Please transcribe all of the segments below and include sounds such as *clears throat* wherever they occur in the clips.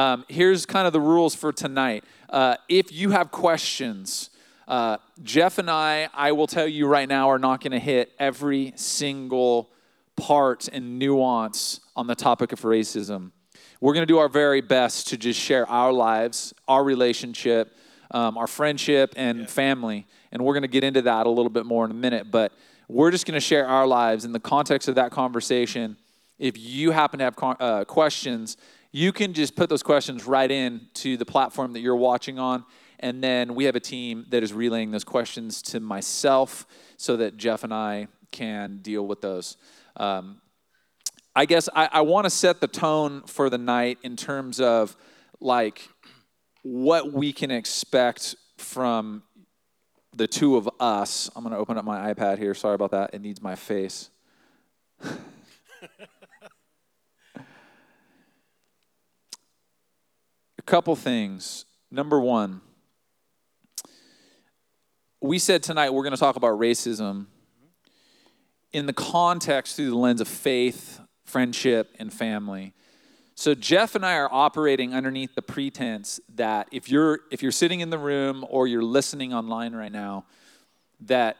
Um, here's kind of the rules for tonight. Uh, if you have questions, uh, Jeff and I, I will tell you right now, are not going to hit every single part and nuance on the topic of racism. We're going to do our very best to just share our lives, our relationship, um, our friendship, and yeah. family. And we're going to get into that a little bit more in a minute. But we're just going to share our lives in the context of that conversation. If you happen to have uh, questions, you can just put those questions right in to the platform that you're watching on. And then we have a team that is relaying those questions to myself so that Jeff and I can deal with those. Um, I guess I, I want to set the tone for the night in terms of like what we can expect from the two of us. I'm going to open up my iPad here. Sorry about that. It needs my face. *laughs* couple things. Number one, we said tonight we're going to talk about racism in the context through the lens of faith, friendship, and family. So Jeff and I are operating underneath the pretense that if you're if you're sitting in the room or you're listening online right now, that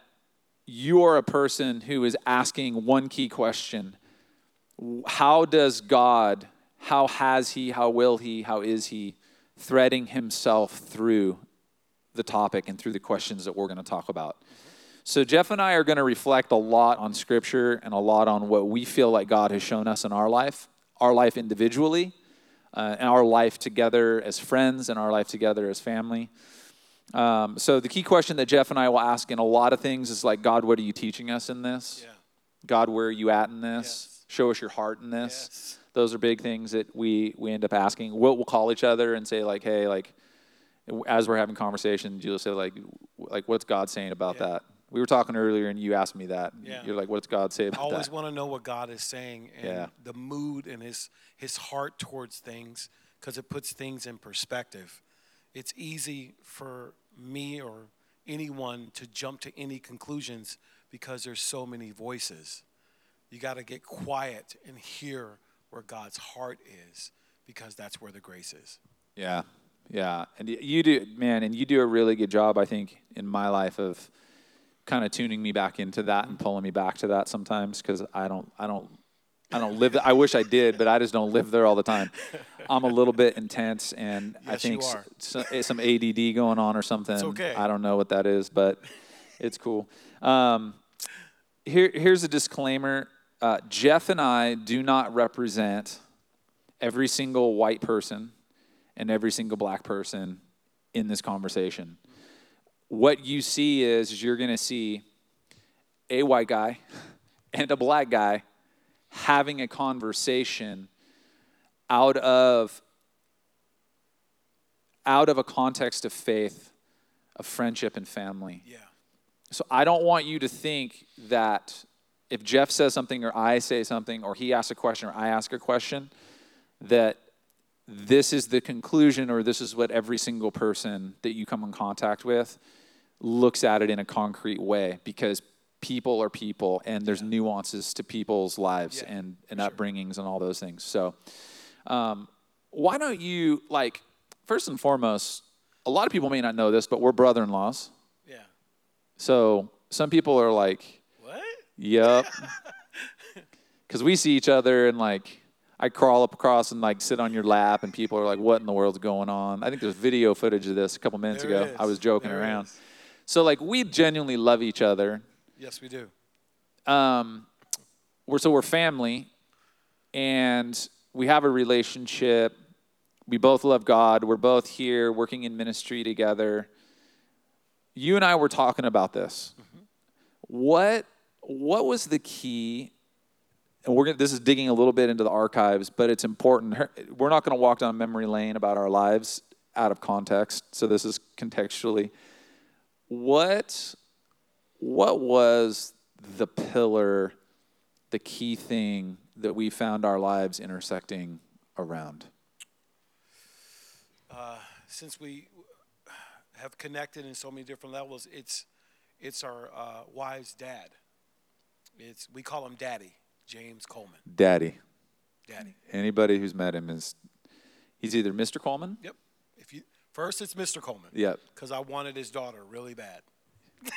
you are a person who is asking one key question. How does God how has he, how will he, how is he threading himself through the topic and through the questions that we're going to talk about? So, Jeff and I are going to reflect a lot on Scripture and a lot on what we feel like God has shown us in our life, our life individually, uh, and our life together as friends, and our life together as family. Um, so, the key question that Jeff and I will ask in a lot of things is like, God, what are you teaching us in this? Yeah. God, where are you at in this? Yes. Show us your heart in this. Yes those are big things that we we end up asking. We'll, we'll call each other and say like, hey, like as we're having conversations, you'll say like, like what's God saying about yeah. that? We were talking earlier, and you asked me that. Yeah. You're like, "What's God say about that?" I always want to know what God is saying and yeah. the mood and His His heart towards things, because it puts things in perspective. It's easy for me or anyone to jump to any conclusions because there's so many voices. You got to get quiet and hear where God's heart is because that's where the grace is. Yeah. Yeah. And you do, man, and you do a really good job, I think, in my life of kind of tuning me back into that and pulling me back to that sometimes because I don't, I don't, I don't live. I wish I did, but I just don't live there all the time. I'm a little bit intense, and yes, I think some, some ADD going on or something. It's okay. I don't know what that is, but it's cool. Um, here, here's a disclaimer uh, Jeff and I do not represent every single white person and every single black person in this conversation. What you see is you're going to see a white guy *laughs* and a black guy having a conversation out of out of a context of faith, of friendship and family. Yeah. So I don't want you to think that if Jeff says something or I say something or he asks a question or I ask a question, that this is the conclusion or this is what every single person that you come in contact with looks at it in a concrete way because people are people and there's nuances to people's lives yeah, and, and upbringings and all those things. So, um, why don't you, like, first and foremost, a lot of people may not know this, but we're brother in laws. Yeah. So, some people are like, Yep. Because *laughs* we see each other and like I crawl up across and like sit on your lap, and people are like, "What in the world's going on?" I think there's video footage of this a couple minutes there ago. I was joking there around. So like we genuinely love each other. Yes, we do. Um, we're so we're family, and we have a relationship. We both love God. We're both here working in ministry together. You and I were talking about this. Mm-hmm. What what was the key? And we're gonna, this is digging a little bit into the archives, but it's important. We're not going to walk down memory lane about our lives out of context. So this is contextually. What what was the pillar, the key thing that we found our lives intersecting around? Uh, since we have connected in so many different levels, it's it's our uh, wife's dad. It's we call him Daddy, James Coleman. Daddy. Daddy. Anybody who's met him is He's either Mr. Coleman. Yep. If you first, it's Mr. Coleman. Yep. Because I wanted his daughter really bad. *laughs*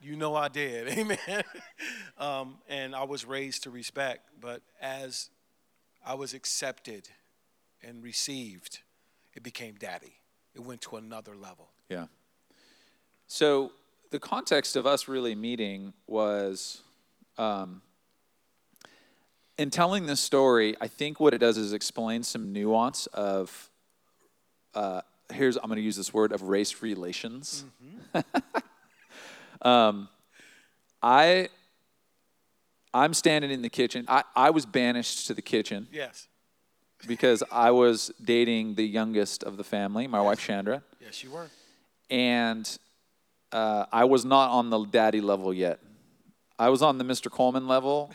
you know I did. *laughs* Amen. um, and I was raised to respect, but as I was accepted and received, it became daddy. It went to another level. Yeah. So the context of us really meeting was um, in telling this story, I think what it does is explain some nuance of, uh, here's, I'm going to use this word, of race relations. Mm-hmm. *laughs* um, I, I'm standing in the kitchen. I, I was banished to the kitchen. Yes. Because I was dating the youngest of the family, my yes. wife Chandra. Yes, you were. And uh, I was not on the daddy level yet. I was on the Mr. Coleman level,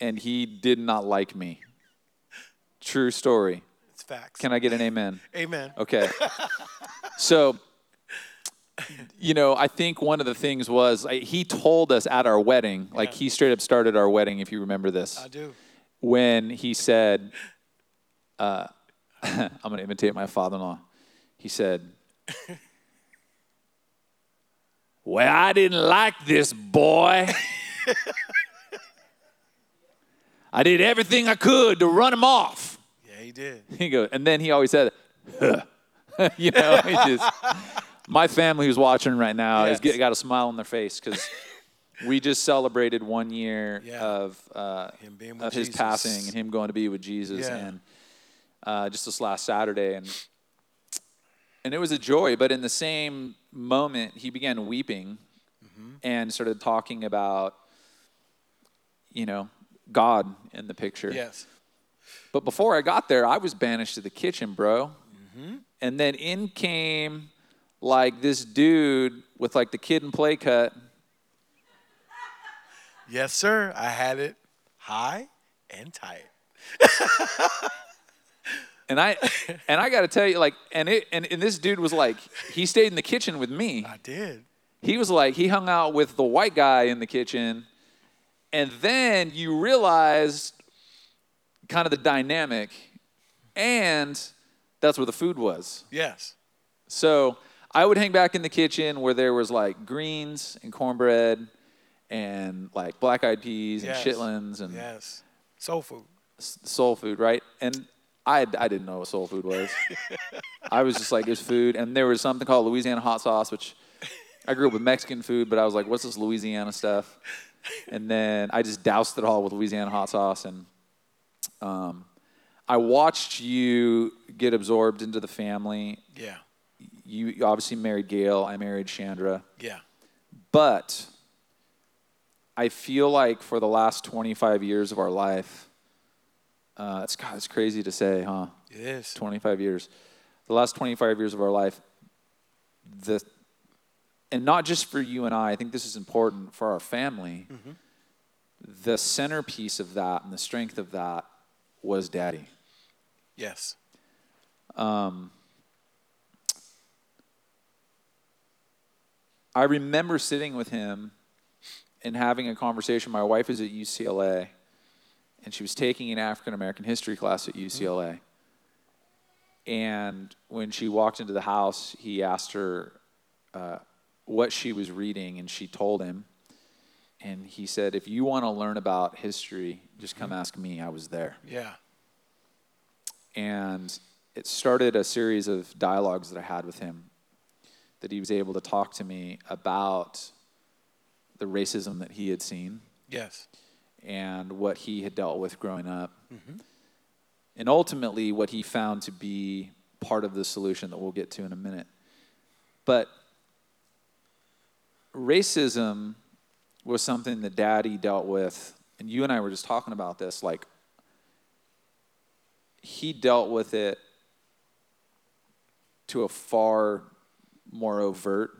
and he did not like me. True story. It's facts. Can I get an amen? Amen. Okay. *laughs* so, you know, I think one of the things was like, he told us at our wedding, like he straight up started our wedding, if you remember this. I do. When he said, uh, *laughs* I'm going to imitate my father in law. He said, Well, I didn't like this boy. *laughs* I did everything I could to run him off. Yeah, he did. He goes, and then he always said, *laughs* you know, he just. My family who's watching right now yes. has got a smile on their face because we just celebrated one year yeah. of uh, of his passing and him going to be with Jesus, yeah. and uh, just this last Saturday, and and it was a joy. But in the same moment, he began weeping mm-hmm. and started talking about, you know, God in the picture. Yes. But before I got there, I was banished to the kitchen, bro. Mm-hmm. And then in came like this dude with like the Kid 'n Play cut. Yes, sir. I had it high and tight. *laughs* and I *laughs* and I got to tell you, like, and it and, and this dude was like, he stayed in the kitchen with me. I did. He was like, he hung out with the white guy in the kitchen, and then you realized kind of the dynamic, and that's where the food was. Yes. So I would hang back in the kitchen where there was like greens and cornbread and like black eyed peas yes. and chitlins and yes, soul food. Soul food, right? And I, I didn't know what soul food was. *laughs* I was just like, it's food. And there was something called Louisiana hot sauce, which I grew up with Mexican food, but I was like, what's this Louisiana stuff? And then I just doused it all with Louisiana hot sauce. And um, I watched you get absorbed into the family. Yeah. You obviously married Gail. I married Chandra. Yeah. But I feel like for the last 25 years of our life, uh, it's God, it's crazy to say, huh? It is. 25 years. The last 25 years of our life, the and not just for you and I, I think this is important for our family. Mm-hmm. The centerpiece of that and the strength of that was daddy. Yes. Um, I remember sitting with him and having a conversation. My wife is at UCLA and she was taking an African American history class at UCLA. And when she walked into the house, he asked her uh, what she was reading, and she told him. And he said, If you want to learn about history, just come ask me. I was there. Yeah. And it started a series of dialogues that I had with him that he was able to talk to me about the racism that he had seen. Yes and what he had dealt with growing up. Mm-hmm. And ultimately, what he found to be part of the solution that we'll get to in a minute. But racism was something that daddy dealt with, and you and I were just talking about this. Like, he dealt with it to a far more overt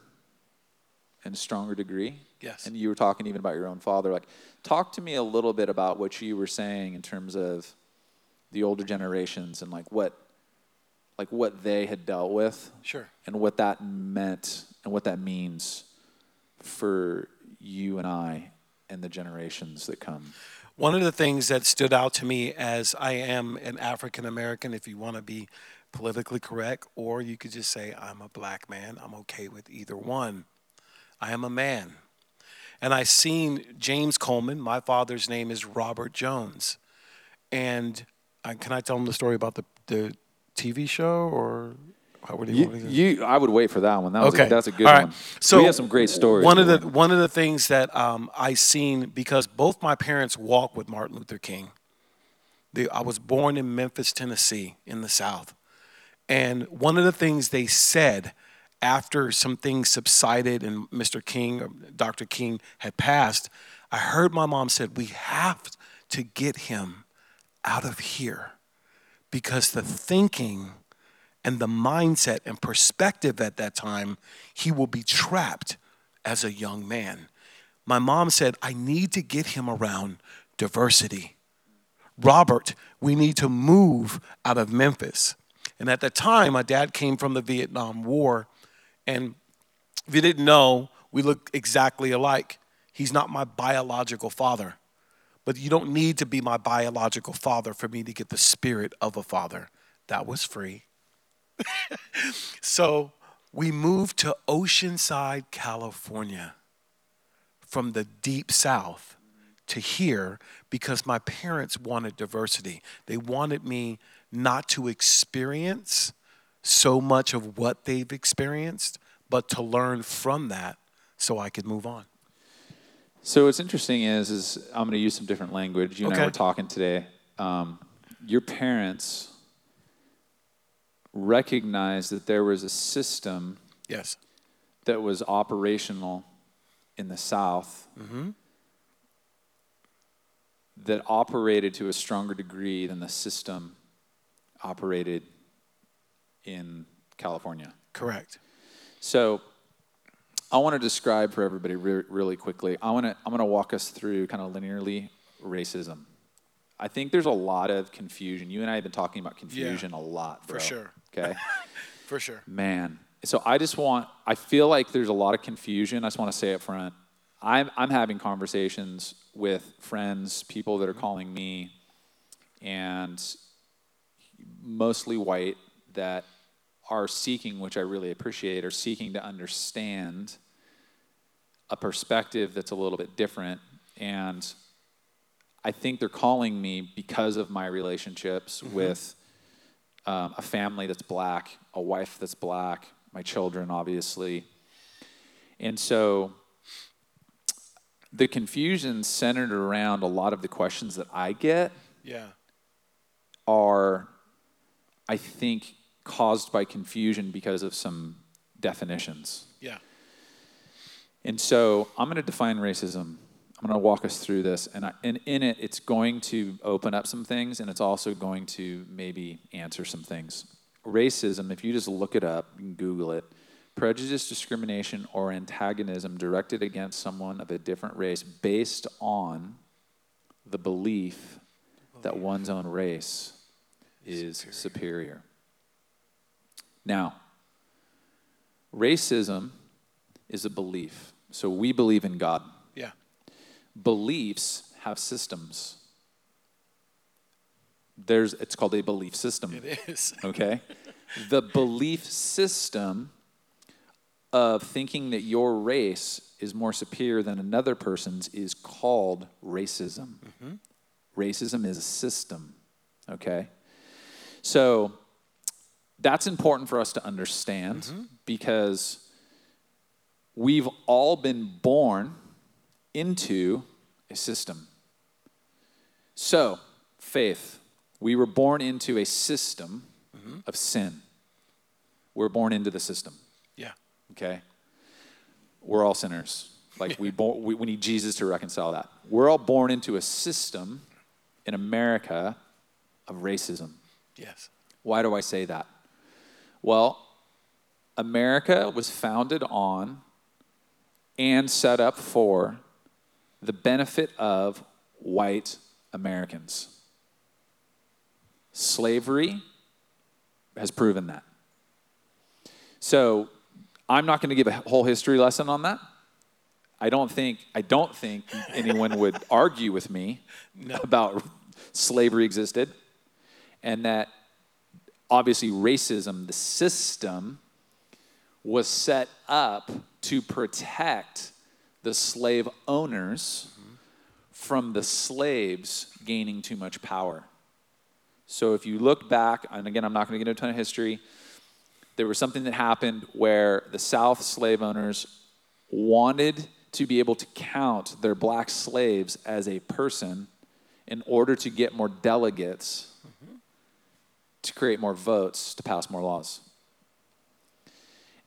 and stronger degree. Yes. And you were talking even about your own father. Like, talk to me a little bit about what you were saying in terms of the older generations and like what, like what they had dealt with. Sure. And what that meant and what that means for you and I and the generations that come. one of the things that stood out to me as I am an African American, if you want to be politically correct, or you could just say, I'm a black man, I'm okay with either one. I am a man. And I seen James Coleman, my father's name is Robert Jones. And uh, can I tell him the story about the, the TV show or how would you, you, I would wait for that one. That was okay. A, that's a good All right. one. So we have some great stories. One of the one of the things that um, I seen because both my parents walked with Martin Luther King. They, I was born in Memphis, Tennessee, in the South, and one of the things they said after some things subsided and Mr. King, uh, Dr. King had passed, I heard my mom said, "We have to get him out of here because the thinking." and the mindset and perspective at that time, he will be trapped as a young man. My mom said, I need to get him around diversity. Robert, we need to move out of Memphis. And at the time, my dad came from the Vietnam War. And if you didn't know, we look exactly alike. He's not my biological father. But you don't need to be my biological father for me to get the spirit of a father. That was free. *laughs* so we moved to Oceanside, California from the deep south to here because my parents wanted diversity. They wanted me not to experience so much of what they've experienced, but to learn from that so I could move on. So what's interesting is, is I'm going to use some different language. You and okay. I were talking today. Um, your parents recognized that there was a system yes. that was operational in the South mm-hmm. that operated to a stronger degree than the system operated in California. Correct. So I want to describe for everybody re- really quickly. I want to I'm going to walk us through kind of linearly racism. I think there's a lot of confusion. You and I have been talking about confusion yeah, a lot, bro. For sure. Okay. *laughs* for sure. Man. So I just want, I feel like there's a lot of confusion. I just want to say up front. I'm, I'm having conversations with friends, people that are mm-hmm. calling me, and mostly white that are seeking, which I really appreciate, are seeking to understand a perspective that's a little bit different. And I think they're calling me because of my relationships mm-hmm. with um, a family that's black, a wife that's black, my children, obviously. And so the confusion centered around a lot of the questions that I get. Yeah. Are, I think, caused by confusion because of some definitions. Yeah. And so I'm going to define racism I'm going to walk us through this, and, I, and in it, it's going to open up some things, and it's also going to maybe answer some things. Racism, if you just look it up, and Google it, prejudice, discrimination, or antagonism directed against someone of a different race based on the belief that one's own race is superior. superior. Now, racism is a belief. So we believe in God Yeah. beliefs have systems. There's, it's called a belief system. It is. *laughs* Okay? the belief system of thinking that your race is more superior than another person's is called racism. Mm-hmm. Racism is a system. Okay? So that's important for us to understand mm-hmm. because we've all been born into a system. So, faith. We were born into a system mm-hmm. of sin. We're born into the system. Yeah. Okay? We're all sinners. Like, we, *laughs* bo- we, we need Jesus to reconcile that. We're all born into a system in America of racism. Yes. Why do I say that? Well, America was founded on and set up for the benefit of white Americans. Slavery has proven that. So I'm not going to give a whole history lesson on that. I don't think I don't think anyone would *laughs* argue with me no. about slavery existed, and that obviously racism, the system, was set up to protect the slave owners from the slaves gaining too much power. So if you look back, and again, I'm not going to get into a ton of history, there was something that happened where the South slave owners wanted to be able to count their black slaves as a person in order to get more delegates. To create more votes to pass more laws.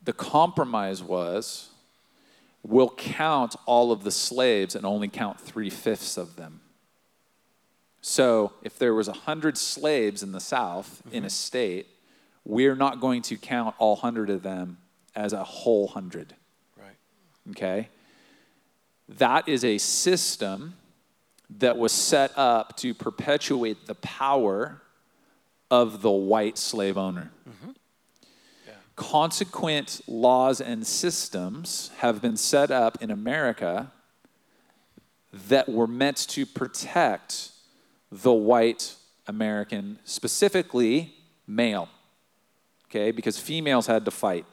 The compromise was we'll count all of the slaves and only count three fifths of them. So if there was 100 slaves in the South mm-hmm. in a state, we're not going to count all 100 of them as a whole 100. Right. Okay? That is a system that was set up to perpetuate the power of the white slave owner. Mm-hmm. Yeah. Consequent laws and systems have been set up in America that were meant to protect the white American, specifically male, okay, because females had to fight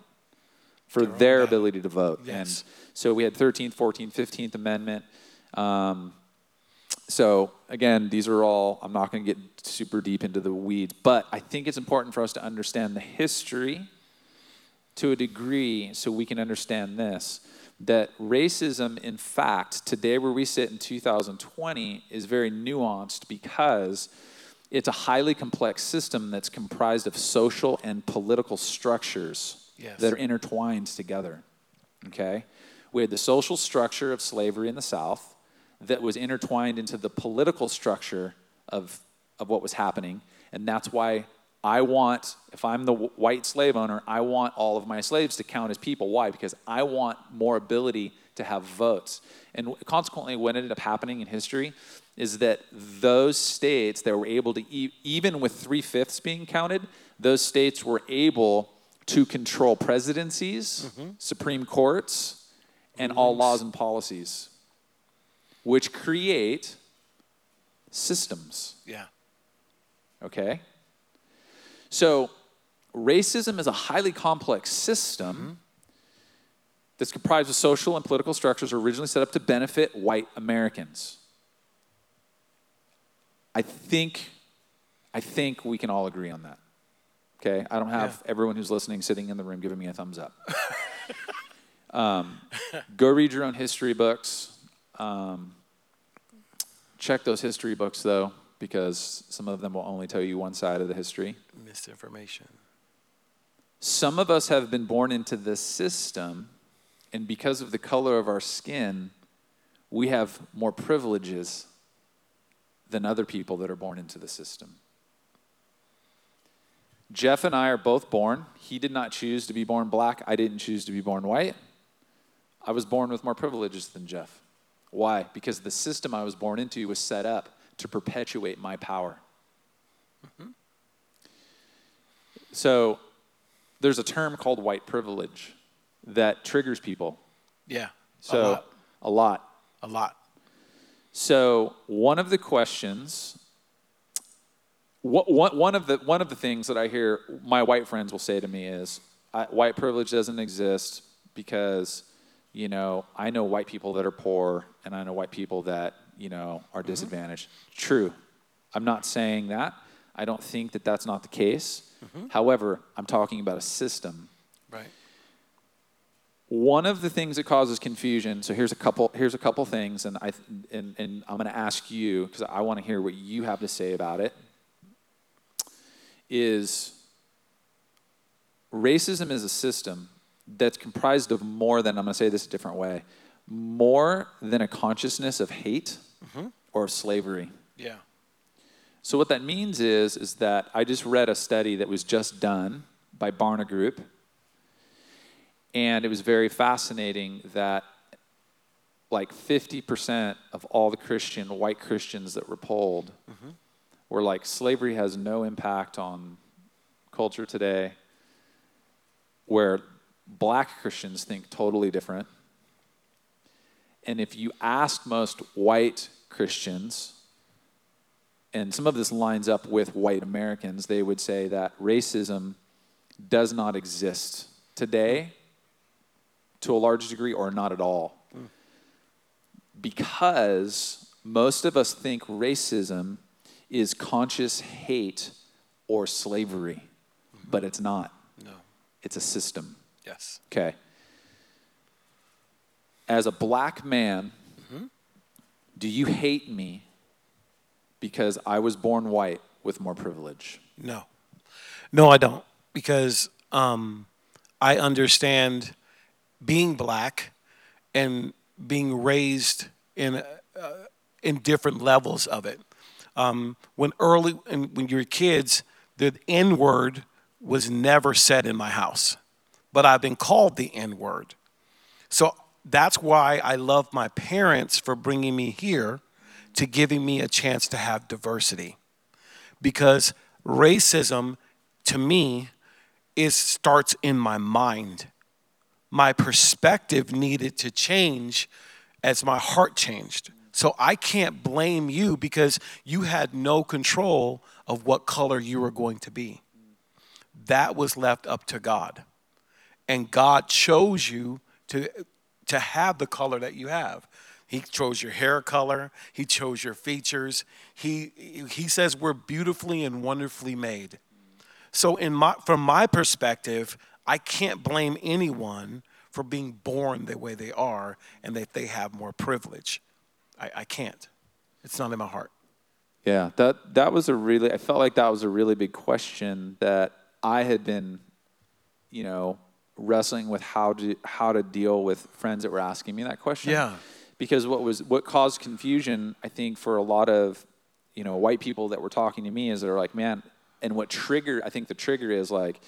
for their ability to vote. Yes. And so we had 13th, 14th, 15th Amendment. Um, so again, these are all, I'm not going to get super deep into the weeds, but I think it's important for us to understand the history to a degree so we can understand this that racism, in fact, today where we sit in 2020, is very nuanced because it's a highly complex system that's comprised of social and political structures yes. that are intertwined together. Okay? We had the social structure of slavery in the South that was intertwined into the political structure of, of what was happening. And that's why I want, if I'm the white slave owner, I want all of my slaves to count as people. Why? Because I want more ability to have votes. And consequently, what ended up happening in history is that those states that were able to, even with three fifths being counted, those states were able to control presidencies, mm-hmm. Supreme Courts, and all laws and policies, which create systems. Yeah. Okay? So, racism is a highly complex system mm-hmm. that's comprised of social and political structures originally set up to benefit white Americans. I think, I think we can all agree on that. Okay, I don't have yeah. everyone who's listening sitting in the room giving me a thumbs up. *laughs* um, go read your own history books. Um, check those history books though because some of them will only tell you one side of the history. Misinformation. Some of us have been born into this system, and because of the color of our skin, we have more privileges than other people that are born into the system. Jeff and I are both born. He did not choose to be born black. I didn't choose to be born white. I was born with more privileges than Jeff. Why? Because the system I was born into was set up to perpetuate my power. Mm-hmm. So there's a term called white privilege that triggers people. Yeah. So a lot. A lot. A lot. So one of the questions, one of the one of the things that I hear my white friends will say to me is, "White privilege doesn't exist because, you know, I know white people that are poor, and I know white people that you know, are mm-hmm. disadvantaged. Mm-hmm. True. I'm not saying that. I don't think that that's not the case. Mm-hmm. However, I'm talking about a system. Right. One of the things that causes confusion. So here's a couple. Here's a couple things, and I and, and I'm going to ask you because I want to hear what you have to say about it. Is racism is a system that's comprised of more than I'm going to say this a different way, more than a consciousness of hate mm-hmm. or slavery. Yeah. So what that means is is that I just read a study that was just done by Barna Group, and it was very fascinating that like 50% of all the Christian white Christians that were polled mm-hmm. were like slavery has no impact on culture today, where black Christians think totally different And if you ask most white Christians, and some of this lines up with white Americans, they would say that racism does not exist today to a large degree or not at all. Mm. Because most of us think racism is conscious hate or slavery, mm-hmm. but it's not. No. It's a system. Yes. Okay. As a black man, mm-hmm. do you hate me because I was born white with more privilege? No. No, I don't. Because um, I understand being black and being raised in, uh, in different levels of it. Um, when early, when you were kids, the N word was never said in my house, but I've been called the N word. So that's why I love my parents for bringing me here to giving me a chance to have diversity. Because racism, to me, is starts in my mind. My perspective needed to change as my heart changed. So I can't blame you because you had no control of what color you were going to be. That was left up to God. And God chose you to, to have the color that you have. He chose your hair color, He chose your features. He, he says we're beautifully and wonderfully made. So, in my, from my perspective, I can't blame anyone for being born the way they are and that they have more privilege. I, I can't. It's not in my heart. Yeah, that that was a really I felt like that was a really big question that I had been, you know, wrestling with how to how to deal with friends that were asking me that question. Yeah. Because what was what caused confusion, I think, for a lot of, you know, white people that were talking to me is they're like, man, and what triggered I think the trigger is like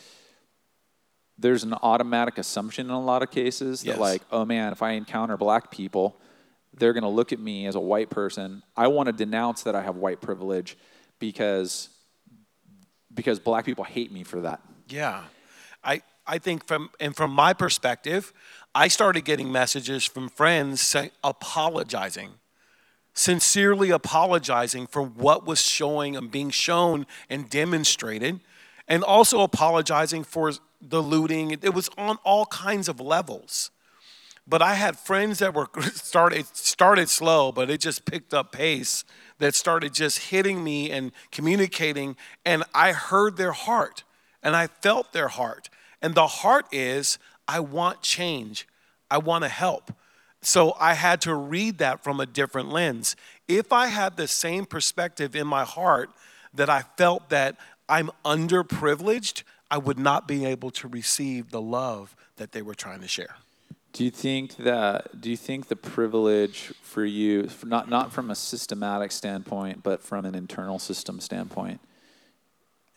there's an automatic assumption in a lot of cases yes. that like, oh man, if I encounter black people, they're going to look at me as a white person. I want to denounce that I have white privilege because because black people hate me for that. Yeah. I I think from and from my perspective, I started getting messages from friends saying, apologizing, sincerely apologizing for what was showing and being shown and demonstrated, and also apologizing for the looting. It was on all kinds of levels. But I had friends that were *laughs* started started slow, but it just picked up pace. That started just hitting me and communicating, and I heard their heart, and I felt their heart. And the heart is, I want change. I want to help. So I had to read that from a different lens. If I had the same perspective in my heart that I felt that I'm underprivileged, I would not be able to receive the love that they were trying to share. Do you think that? Do you think the privilege for you, not not from a systematic standpoint, but from an internal system standpoint,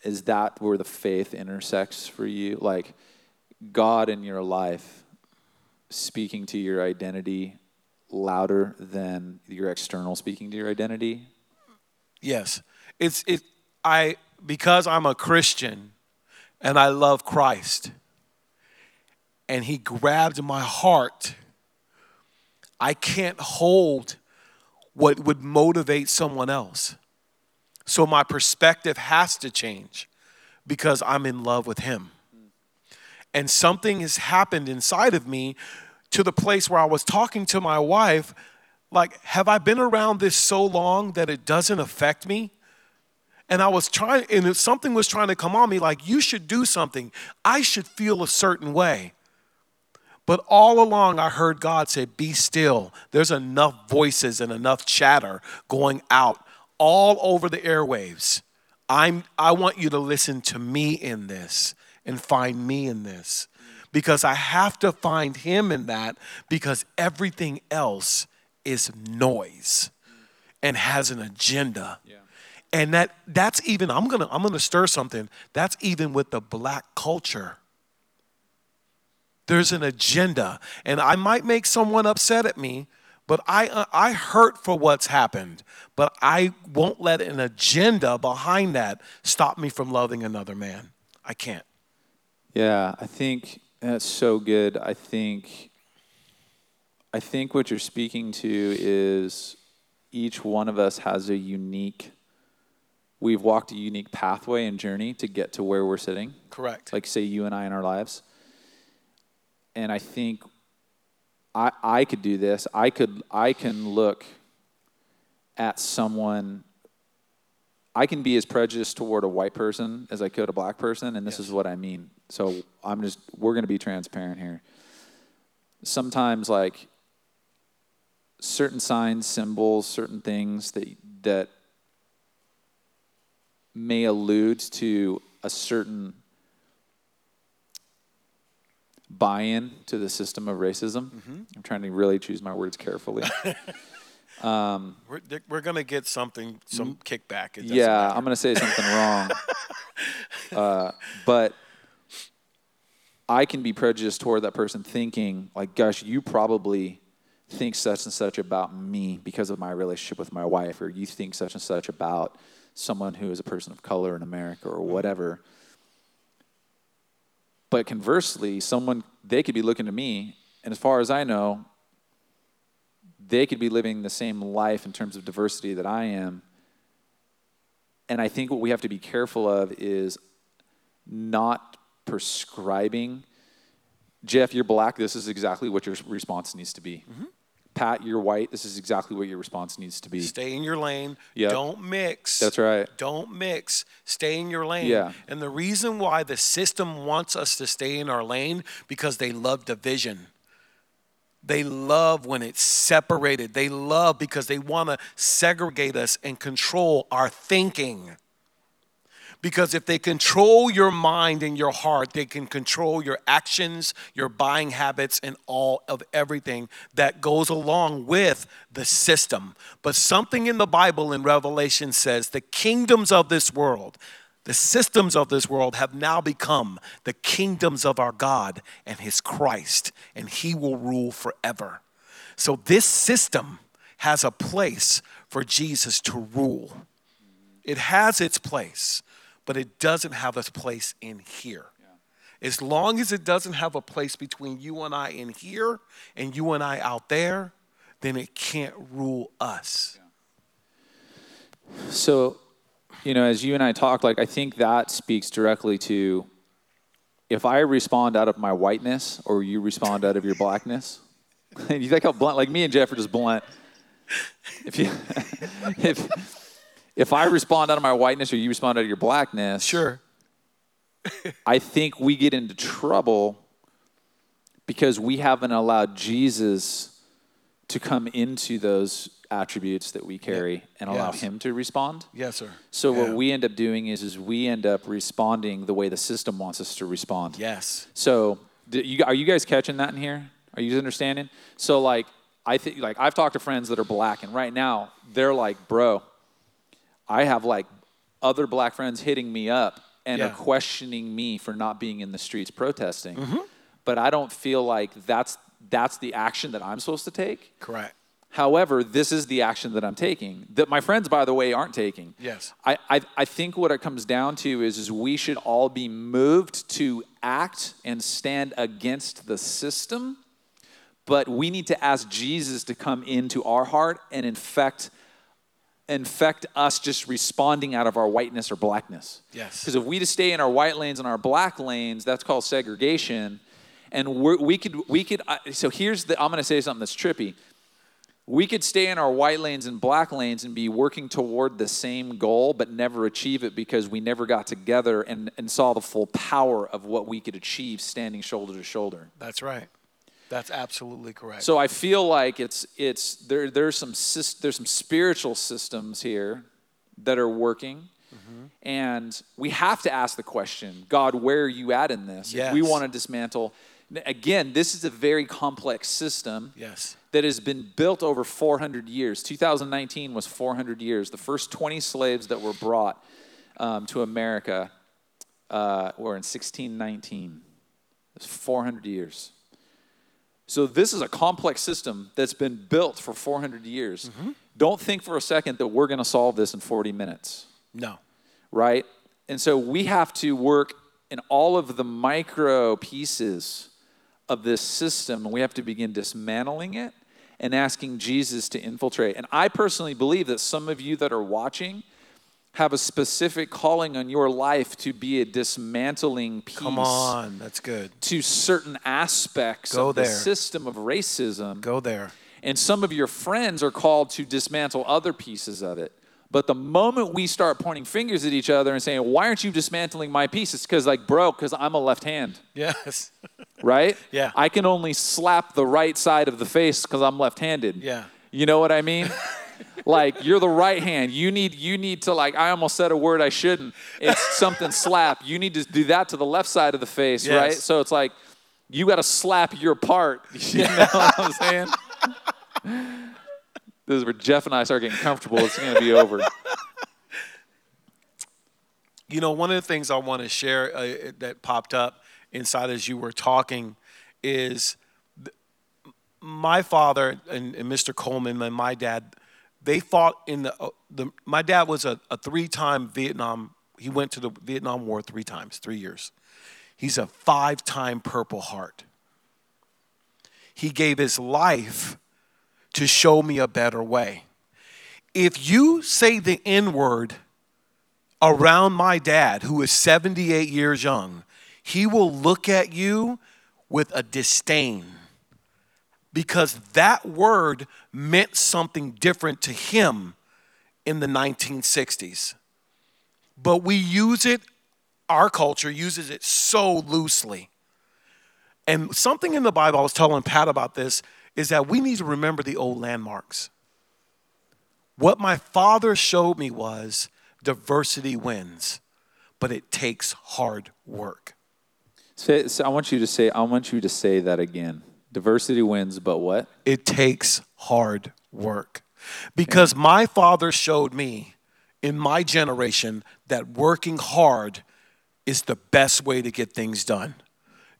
is that where the faith intersects for you? Like God in your life speaking to your identity louder than your external speaking to your identity? Yes, it's it. I because I'm a Christian, and I love Christ and he grabbed my heart, I can't hold what would motivate someone else. So my perspective has to change because I'm in love with him. And something has happened inside of me to the place where I was talking to my wife like, have I been around this so long that it doesn't affect me? And I was trying, and something was trying to come on me like, you should do something. I should feel a certain way. But all along, I heard God say, Be still. There's enough voices and enough chatter going out all over the airwaves. I'm, I want you to listen to me in this and find me in this because I have to find Him in that because everything else is noise and has an agenda. Yeah. And that that's even I'm gonna I'm gonna stir something. That's even with the black culture. There's an agenda. And I might make someone upset at me, but I, uh, I hurt for what's happened. But I won't let an agenda behind that stop me from loving another man. I can't. Yeah, I think that's so good. I think I think what you're speaking to is each one of us has a unique we've walked a unique pathway and journey to get to where we're sitting. Correct. Like say you and I in our lives. And I think I I could do this. I could I can look at someone I can be as prejudiced toward a white person as I could a black person, and this yes. is what I mean. So I'm just we're gonna be transparent here. Sometimes like certain signs, symbols, certain things that that may allude to a certain buy-in to the system of racism. Mm-hmm. I'm trying to really choose my words carefully. *laughs* um, we're we're going to get something, some kickback. Yeah, matter. I'm going to say something wrong. *laughs* uh, but I can be prejudiced toward that person thinking, like, gosh, you probably think such and such about me because of my relationship with my wife, or you think such and such about someone who is a person of color in America or whatever. But conversely, someone they could be looking to me, and as far as I know, they could be living the same life in terms of diversity that I am. And I think what we have to be careful of is not prescribing. Jeff, you're black. This is exactly what your response needs to be. Mm-hmm. Pat, you're white. This is exactly what your response needs to be. Stay in your lane. Yep. Don't mix. That's right. Don't mix. Stay in your lane. Yeah. And the reason why the system wants us to stay in our lane because they love division. They love when it's separated. They love because they want to segregate us and control our thinking. Because if they control your mind and your heart, they can control your actions, your buying habits, and all of everything that goes along with the system. But something in the Bible in Revelation says the kingdoms of this world, the systems of this world have now become the kingdoms of our God and His Christ, and He will rule forever. So this system has a place for Jesus to rule. It has its place but it doesn't have a place in here. Yeah. As long as it doesn't have a place between you and I in here and you and I out there, then it can't rule us. Yeah. So, you know, as you and I talk, like I think that speaks directly to if I respond out of my whiteness or you respond out of your blackness. *laughs* you think how blunt, like me and Jeff are just blunt. If you, *laughs* if, if I respond out of my whiteness or you respond out of your blackness, sure. *laughs* I think we get into trouble because we haven't allowed Jesus to come into those attributes that we carry yeah. and allow yes. him to respond. Yes, sir. So yeah. what we end up doing is is we end up responding the way the system wants us to respond. Yes. So you, are you guys catching that in here? Are you understanding? So like I think like I've talked to friends that are black and right now they're like, "Bro, I have like other black friends hitting me up and yeah. are questioning me for not being in the streets protesting. Mm-hmm. But I don't feel like that's that's the action that I'm supposed to take. Correct. However, this is the action that I'm taking that my friends, by the way, aren't taking. Yes. I, I, I think what it comes down to is, is we should all be moved to act and stand against the system, but we need to ask Jesus to come into our heart and infect infect us just responding out of our whiteness or blackness. Yes. Because if we just stay in our white lanes and our black lanes, that's called segregation. And we could, we could. Uh, so here's the. I'm going to say something that's trippy. We could stay in our white lanes and black lanes and be working toward the same goal, but never achieve it because we never got together and, and saw the full power of what we could achieve standing shoulder to shoulder. That's right. That's absolutely correct. So I feel like it's it's there there's some there's some spiritual systems here that are working. Mm-hmm. And we have to ask the question, God, where are you at in this? Yes. If we want to dismantle again, this is a very complex system. Yes. That has been built over 400 years. 2019 was 400 years. The first 20 slaves that were brought um, to America uh, were in 1619. It's 400 years. So this is a complex system that's been built for 400 years. Mm-hmm. Don't think for a second that we're going to solve this in 40 minutes. No. Right? And so we have to work in all of the micro pieces of this system and we have to begin dismantling it and asking Jesus to infiltrate. And I personally believe that some of you that are watching have a specific calling on your life to be a dismantling piece. Come on, that's good. To certain aspects Go of there. the system of racism. Go there. And some of your friends are called to dismantle other pieces of it. But the moment we start pointing fingers at each other and saying, "Why aren't you dismantling my piece?" It's because, like, bro, because I'm a left hand, Yes. *laughs* right? Yeah. I can only slap the right side of the face because I'm left-handed. Yeah. You know what I mean? *laughs* like you're the right hand. You need you need to like. I almost said a word I shouldn't. It's *laughs* something slap. You need to do that to the left side of the face, Yes. right? So it's like you got to slap your part. *laughs* You know what I'm saying? *laughs* this is where Jeff and I start getting comfortable. It's going to be over. You know, one of the things I want to share uh, that popped up inside as you were talking is th- my father and, and Mr. Coleman and my dad. They fought in the, uh, the my dad was a, a three-time Vietnam. He went to the Vietnam War three times, three years. He's a five-time Purple Heart. He gave his life to show me a better way. If you say the N word around my dad, who is 78 years young, he will look at you with a disdain because that word meant something different to him in the 1960s. But we use it, our culture uses it so loosely. And something in the Bible, I was telling Pat about this, is that we need to remember the old landmarks. What my father showed me was diversity wins, but it takes hard work. Say, so I want you to say. I want you to say that again. Diversity wins, but what? It takes hard work. Because my father showed me in my generation that working hard is the best way to get things done.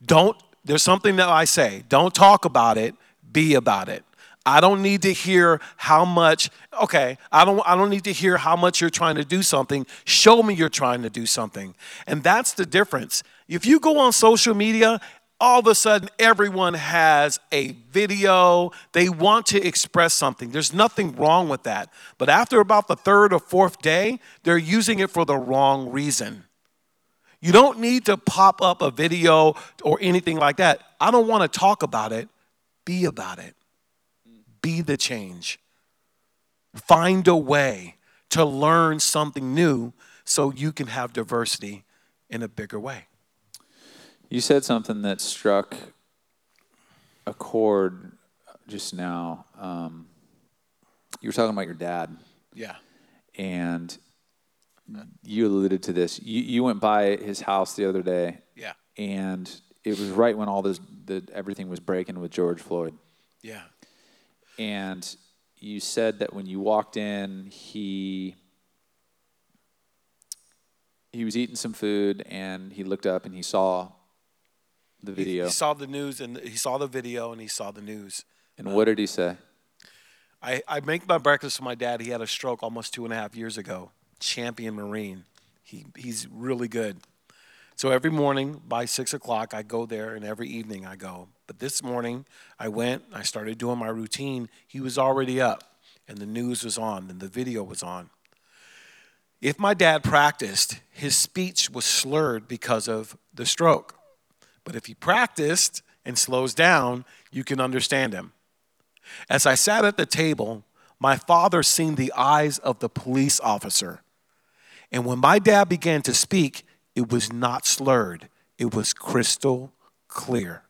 Don't, there's something that I say, don't talk about it, be about it. I don't need to hear how much, okay, I don't, I don't need to hear how much you're trying to do something. Show me you're trying to do something. And that's the difference. If you go on social media, all of a sudden everyone has a video. They want to express something. There's nothing wrong with that. But after about the third or fourth day, they're using it for the wrong reason. You don't need to pop up a video or anything like that. I don't want to talk about it. Be about it. Be the change. Find a way to learn something new so you can have diversity in a bigger way. You said something that struck a chord just now. Um, you were talking about your dad, Yeah. and you alluded to this. You, you went by his house the other day, Yeah. and it was right when all this, the, everything was breaking with George Floyd. Yeah. And you said that when you walked in, he he was eating some food, and he looked up and he saw the video. He, saw the news and he saw the video and he saw the news. and what did he say? I, I make my breakfast for my dad. He had a stroke almost two and a half years ago. Champion Marine. He, he's really good. So every morning by six o'clock, I go there, and every evening I go. But this morning, I went, I started doing my routine. He was already up, and the news was on, and the video was on. If my dad practiced, his speech was slurred because of the stroke. But if he practiced and slows down, you can understand him. As I sat at the table, my father seen the eyes of the police officer. And when my dad began to speak, it was not slurred, it was crystal clear.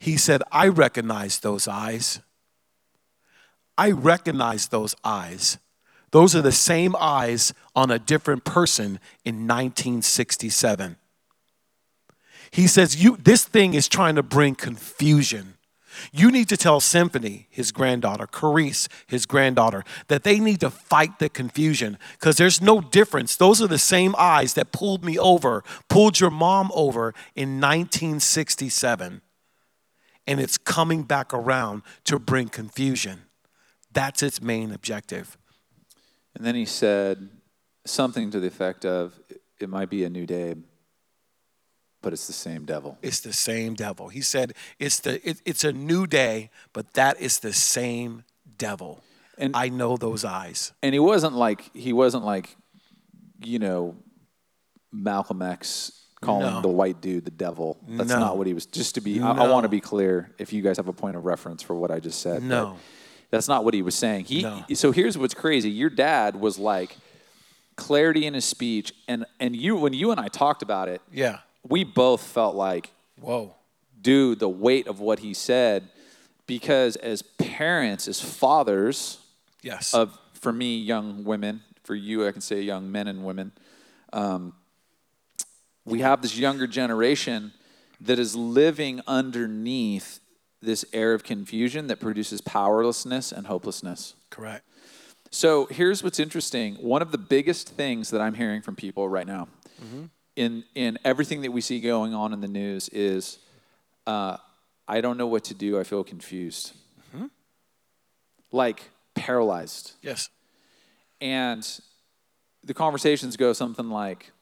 He said, I recognize those eyes. I recognize those eyes. Those are the same eyes on a different person in 1967. He says, you, This thing is trying to bring confusion. You need to tell Symphony, his granddaughter, Carice, his granddaughter, that they need to fight the confusion because there's no difference. Those are the same eyes that pulled me over, pulled your mom over in 1967. And it's coming back around to bring confusion. That's its main objective. And then he said something to the effect of, "It might be a new day." But it's the same devil. It's the same devil. He said it's the it, it's a new day, but that is the same devil. And I know those eyes. And he wasn't like he wasn't like, you know, Malcolm X calling no. the white dude the devil. That's no. not what he was. Just to be, no. I, I want to be clear. If you guys have a point of reference for what I just said, no, that's not what he was saying. He. So here's what's crazy. Your dad was like clarity in his speech, and and you when you and I talked about it, yeah, we both felt like, whoa, dude, the weight of what he said, because as parents, as fathers, yes, of for me, young women, for you, I can say young men and women. Um, we have this younger generation that is living underneath this air of confusion that produces powerlessness and hopelessness. Correct. So here's what's interesting. One of the biggest things that I'm hearing from people right now mm-hmm. In, in everything that we see going on in the news is uh, I don't know what to do. I feel confused. Mm-hmm. Like paralyzed. Yes. And the conversations go something like,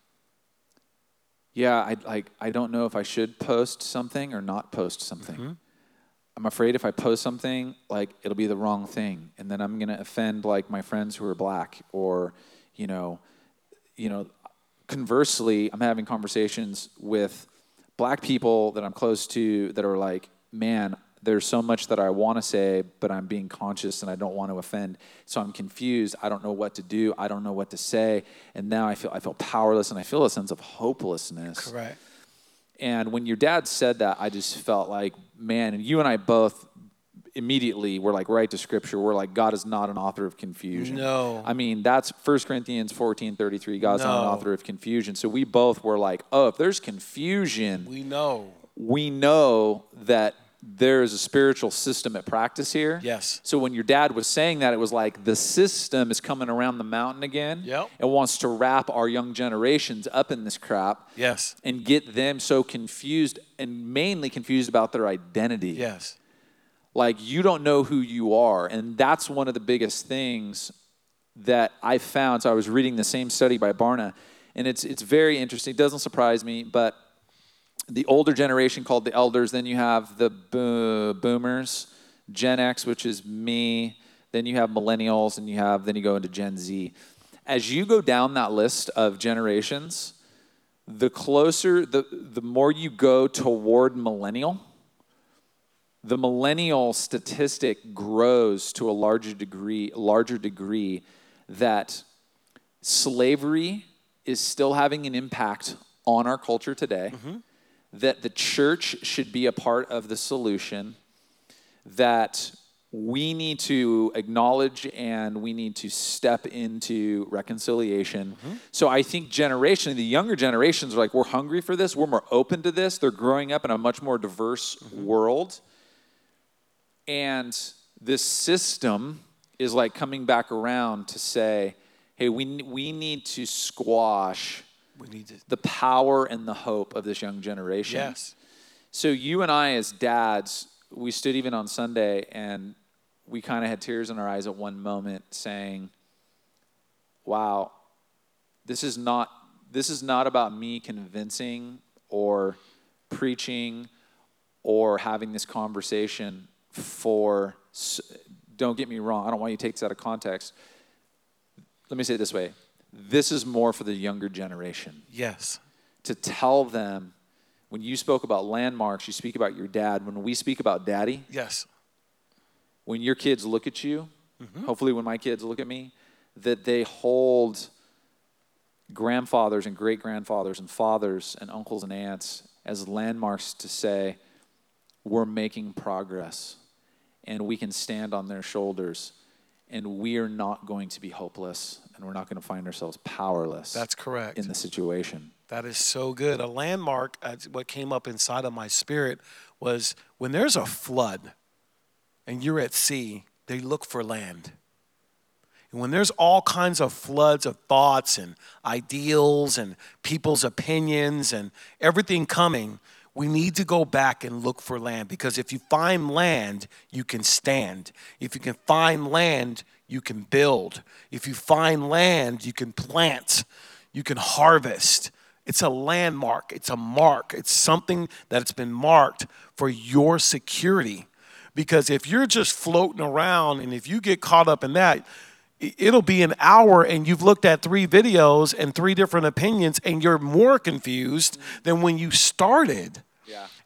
yeah, I like I don't know if I should post something or not post something. Mm-hmm. I'm afraid if I post something, like it'll be the wrong thing, and then I'm gonna offend like my friends who are black, or you know, you know. Conversely, I'm having conversations with black people that I'm close to that are like, man, there's so much that I want to say, but I'm being conscious and I don't want to offend. So I'm confused. I don't know what to do. I don't know what to say. And now I feel I feel powerless and I feel a sense of hopelessness. Correct. And when your dad said that, I just felt like, man, and you and I both immediately we're like right to scripture. We're like, God is not an author of confusion. No. I mean, that's 1 Corinthians 14 33. God's no. not an author of confusion. So we both were like, oh, if there's confusion, we know. We know that there is a spiritual system at practice here. Yes. So when your dad was saying that, it was like the system is coming around the mountain again yep. and wants to wrap our young generations up in this crap. Yes. And get them so confused and mainly confused about their identity. Yes. Like you don't know who you are. And that's one of the biggest things that I found. So I was reading the same study by Barna, and it's it's very interesting. It doesn't surprise me, but the older generation called the elders. Then you have the bo- boomers, Gen X, which is me. Then you have millennials, and you have then you go into Gen Z. As you go down that list of generations, the closer, the the more you go toward millennial, the millennial statistic grows to a larger degree, larger degree that slavery is still having an impact on our culture today. Mm-hmm that the church should be a part of the solution, that we need to acknowledge and we need to step into reconciliation. Mm-hmm. So I think generation, the younger generations are like, we're hungry for this, we're more open to this. They're growing up in a much more diverse mm-hmm. world. And this system is like coming back around to say, hey, we, we need to squash we need to the power and the hope of this young generation. Yes. So you and I as dads, we stood even on Sunday and we kind of had tears in our eyes at one moment saying, "Wow, this is not this is not about me convincing or preaching or having this conversation for don't get me wrong, I don't want you to take this out of context. Let me say it this way this is more for the younger generation. Yes. To tell them, when you spoke about landmarks, you speak about your dad. When we speak about daddy, yes. When your kids look at you, mm-hmm. hopefully when my kids look at me, that they hold grandfathers and great grandfathers and fathers and uncles and aunts as landmarks to say, we're making progress and we can stand on their shoulders and we are not going to be hopeless and we're not going to find ourselves powerless. That's correct. In the situation. That is so good. A landmark, uh, what came up inside of my spirit was when there's a flood and you're at sea, they look for land. And when there's all kinds of floods of thoughts and ideals and people's opinions and everything coming, we need to go back and look for land because if you find land, you can stand. If you can find land, you can build. If you find land, you can plant, you can harvest. It's a landmark, it's a mark, it's something that's been marked for your security. Because if you're just floating around and if you get caught up in that, it'll be an hour and you've looked at three videos and three different opinions and you're more confused than when you started.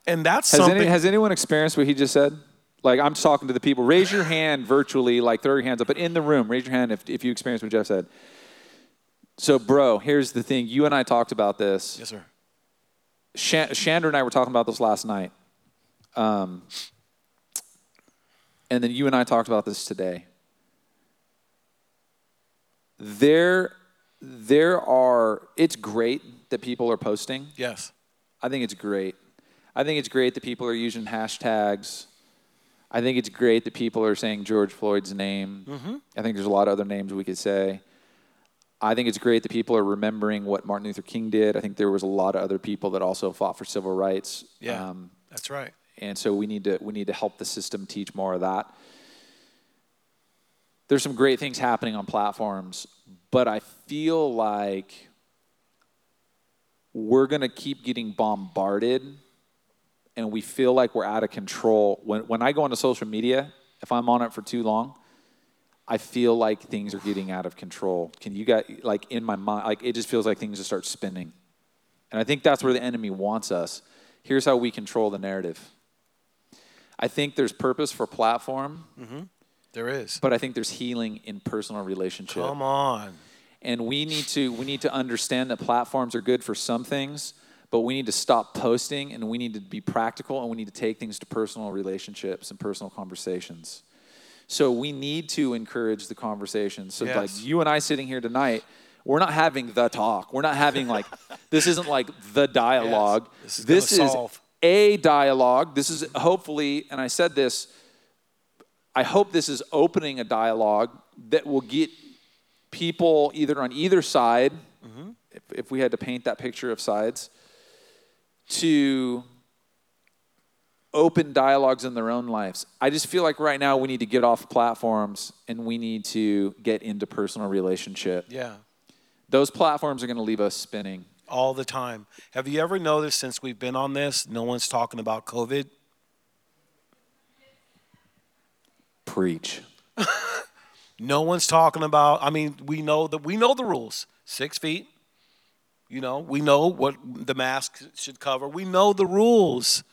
Yeah. And that's Has, something. any, has anyone experienced what he just said? Like I'm talking to the people. Raise your hand virtually, like throw your hands up, but in the room, raise your hand if, if you experienced what Jeff said. So, bro, here's the thing. You and I talked about this. yes, sir. Shan- Chandra and I were talking about this last night. Um, and then you and I talked about this today. There, there are, it's great that people are posting. Yes. I think it's great. I think it's great that people are using hashtags. I think it's great that people are saying George Floyd's name. I think there's a lot of other names we could say. I think it's great that people are remembering what Martin Luther King did. I think there was a lot of other people that also fought for civil rights. Yeah. Um, that's right. and so we need to we need to help the system teach more of that. There's some great things happening on platforms, but I feel like we're going to keep getting bombarded and we feel like we're out of control. When when I go onto social media, if I'm on it for too long, I feel like things are getting out of control. Can you guys like in my mind like it just feels like things just start spinning. And I think that's where the enemy wants us. Here's how we control the narrative. I think there's purpose for platform, mm-hmm. There is. but I think there's healing in personal relationship. Come on. And we need to we need to understand that platforms are good for some things, but we need to stop posting and we need to be practical and we need to take things to personal relationships and personal conversations. So we need to encourage the conversations. So Yes. like you and I sitting here tonight, we're not having the talk. We're not having like *laughs* this isn't like the dialogue. This is this is a dialogue. This is hopefully, and I said this, I hope this is opening a dialogue that will get people either on either side, mm-hmm. if, if we had to paint that picture of sides, to open dialogues in their own lives. I just feel like right now we need to get off platforms and we need to get into personal relationship. Yeah. Those platforms are going to leave us spinning. All the time. Have you ever noticed since we've been on this, no one's talking about COVID? Preach. *laughs* No one's talking about. I mean, we know that we know the rules. Six feet. You know, we know what the mask should cover. We know the rules,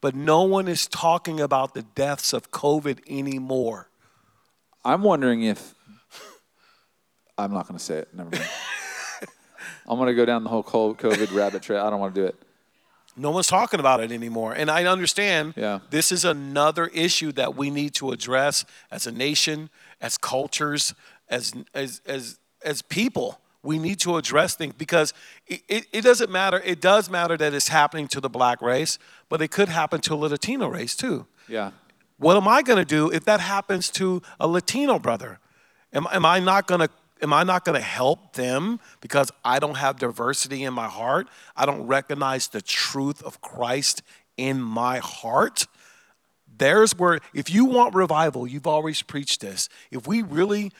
but no one is talking about the deaths of COVID anymore. I'm wondering if *laughs* I'm not going to say it. Never mind. *laughs* I'm going to go down the whole COVID rabbit trail. I don't want to do it. No one's talking about it anymore. And I understand Yeah. this is another issue that we need to address as a nation, as cultures, as as as as people. We need to address things because it, it, it doesn't matter. It does matter that it's happening to the black race, but it could happen to a Latino race too. Yeah. What am I going to do if that happens to a Latino brother? Am, am I not going to am I not going to help them because I don't have diversity in my heart? I don't recognize the truth of Christ in my heart. There's where if you want revival, you've always preached this. If we really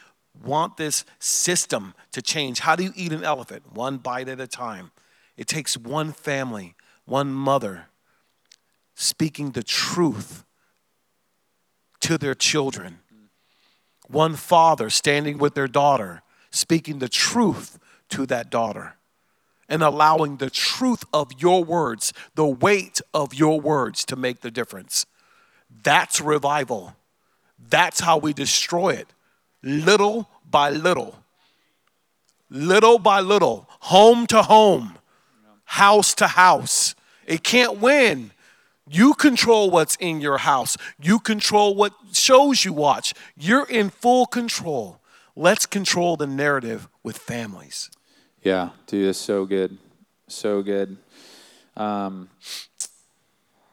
want this system to change, how do you eat an elephant? One bite at a time. It takes one family, one mother speaking the truth to their children. One father standing with their daughter, speaking the truth to that daughter, and allowing the truth of your words, the weight of your words to make the difference. That's revival. That's how we destroy it, little by little. Little by little, home to home, house to house. It can't win. You control what's in your house. You control what shows you watch. You're in full control. Let's control the narrative with families. Yeah, dude, that's so good. So good. Um,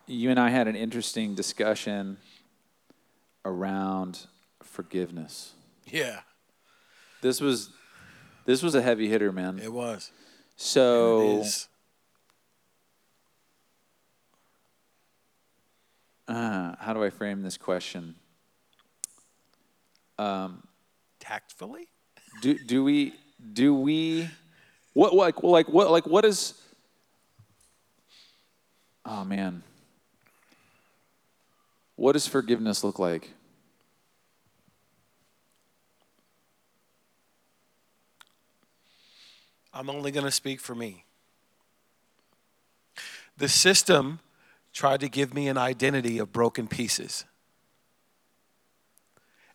you and I had an interesting discussion around forgiveness. Yeah, This was this was a heavy hitter, man. it was. So It uh, how do I frame this question? Tactfully? Do do we do we what like like what like what is Oh, man. What does forgiveness look like? I'm only going to speak for me. The system tried to give me an identity of broken pieces.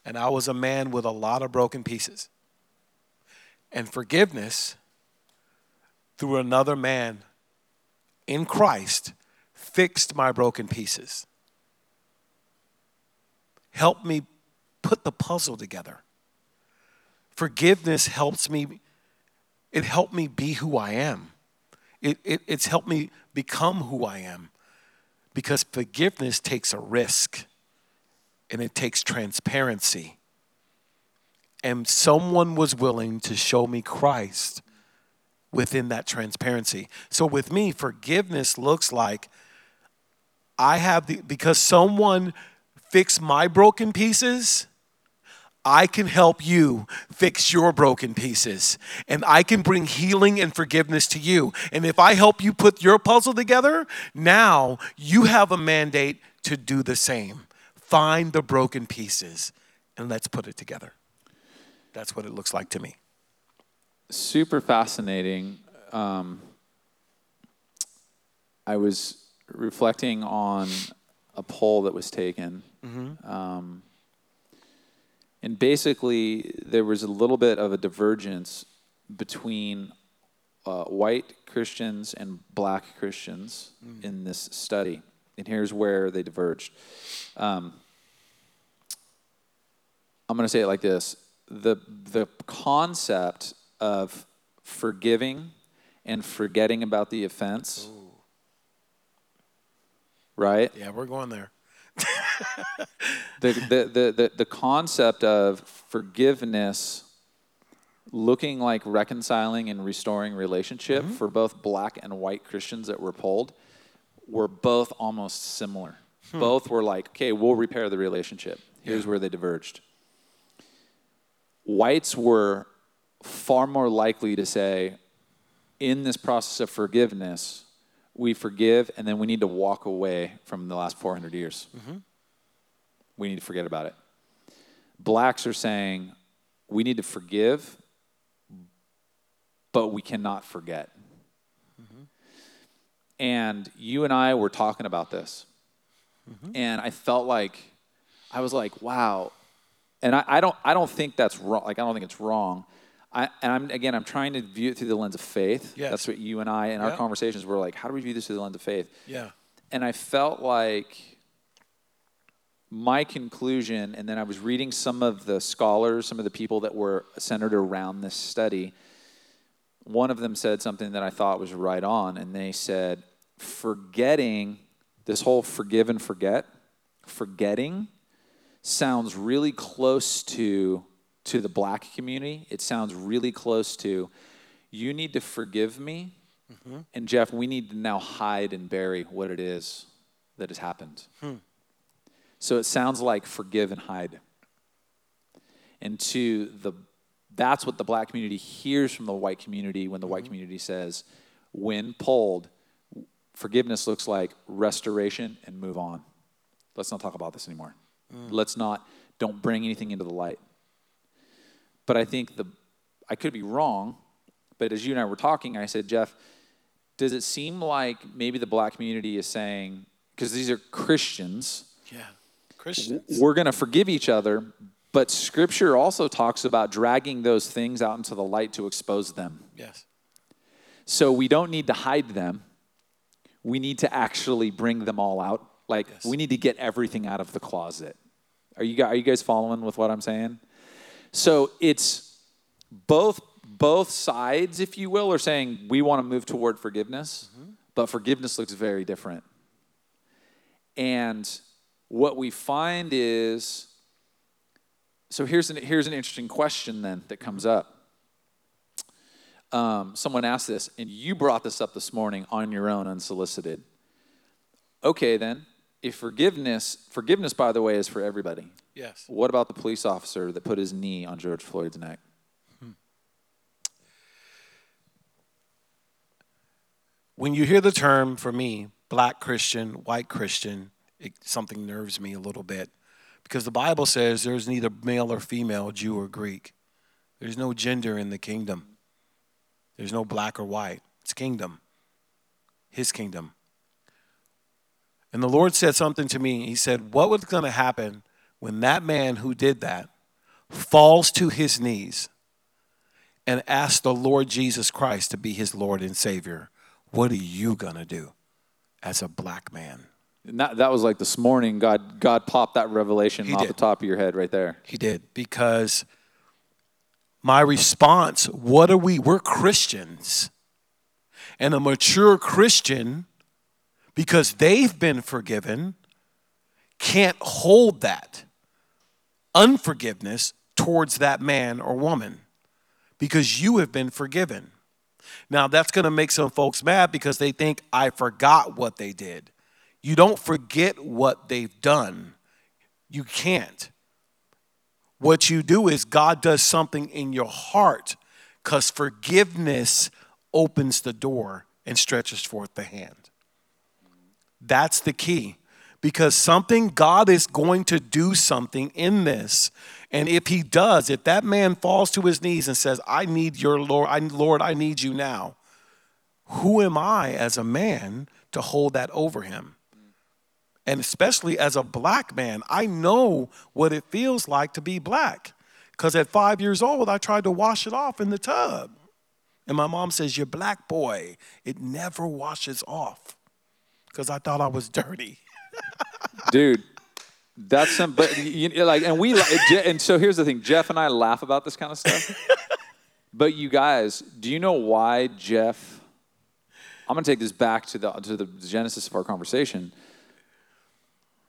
And I was a man with a lot of broken pieces. And forgiveness through another man in Christ fixed my broken pieces. Helped me put the puzzle together. Forgiveness helps me it helped me be who I am. It, it, it's helped me become who I am because forgiveness takes a risk and it takes transparency. And someone was willing to show me Christ within that transparency. So with me, forgiveness looks like I have the, because someone fixed my broken pieces I can help you fix your broken pieces and I can bring healing and forgiveness to you. And if I help you put your puzzle together, now you have a mandate to do the same. Find the broken pieces and let's put it together. That's what it looks like to me. Super fascinating. Um, I was reflecting on a poll that was taken. Mm-hmm. Um, and basically, there was a little bit of a divergence between uh, white Christians and black Christians mm. in this study. And here's where they diverged. Um, I'm going to say it like this the, the concept of forgiving and forgetting about the offense, Ooh. right? Yeah, we're going there the, the, the, the, concept of forgiveness looking like reconciling and restoring relationship mm-hmm. for both black and white Christians that were polled were both almost similar. Hmm. Both were like, okay, we'll repair the relationship. Here's yeah. where they diverged. Whites were far more likely to say, in this process of forgiveness, we forgive and then we need to walk away from the last 400 years. Mm-hmm. We need to forget about it. Blacks are saying we need to forgive, but we cannot forget. Mm-hmm. And you and I were talking about this. Mm-hmm. And I felt like, I was like, wow. And I, I, don't, I don't think that's wrong. Like, I don't think it's wrong. I, and I'm again, I'm trying to view it through the lens of faith. Yes. That's what you and I in our conversations were like. How do we view this through the lens of faith? Yeah. And I felt like my conclusion, and then I was reading some of the scholars, some of the people that were centered around this study. One of them said something that I thought was right on, and they said, forgetting this whole forgive and forget, forgetting sounds really close to to the black community, it sounds really close to you need to forgive me. Mm-hmm. And Jeff, we need to now hide and bury what it is that has happened. Hmm. So it sounds like forgive and hide. And to the that's what the black community hears from the white community when the mm-hmm. white community says, when polled, forgiveness looks like restoration and move on. Let's not talk about this anymore. Mm. Let's not, don't bring anything into the light. But I think the, I could be wrong, but as you and I were talking, I said, Jeff, does it seem like maybe the black community is saying, because these are Christians. Yeah, Christians. We're going to forgive each other, but scripture also talks about dragging those things out into the light to expose them. Yes. So we don't need to hide them. We need to actually bring them all out. Like yes. we need to get everything out of the closet. Are you guys, are you guys following with what I'm saying? So it's both both sides, if you will, are saying we want to move toward forgiveness, mm-hmm. but forgiveness looks very different. And what we find is so here's an, here's an interesting question then that comes up. Um, someone asked this, and you brought this up this morning on your own, unsolicited. Okay, then, if forgiveness, forgiveness, by the way, is for everybody. Yes. What about the police officer that put his knee on George Floyd's neck? Hmm. When you hear the term, for me, black Christian, white Christian, it, something nerves me a little bit because the Bible says there's neither male or female, Jew or Greek. There's no gender in the kingdom. There's no black or white. It's kingdom. His kingdom. And the Lord said something to me. He said, What was going to happen when that man who did that falls to his knees and asks the Lord Jesus Christ to be his Lord and Savior? What are you going to do as a black man? And that, that was like this morning, God, God popped that revelation he off did. the top of your head right there. He did. Because my response, what are we? We're Christians. And a mature Christian because they've been forgiven, can't hold that unforgiveness towards that man or woman because you have been forgiven. Now, that's going to make some folks mad because they think, I forgot what they did. You don't forget what they've done. You can't. What you do is God does something in your heart because forgiveness opens the door and stretches forth the hand. That's the key. Because something, God is going to do something in this. And if he does, if that man falls to his knees and says, I need your Lord, I, Lord, I need you now, who am I as a man to hold that over him? And especially as a black man, I know what it feels like to be black. Because at five years old, I tried to wash it off in the tub. And my mom says, You're black boy. It never washes off because I thought I was dirty. *laughs* Dude, that's some, but you, like, and we, and so here's the thing Jeff and I laugh about this kind of stuff. *laughs* but you guys, do you know why Jeff? I'm going to take this back to the, to the genesis of our conversation.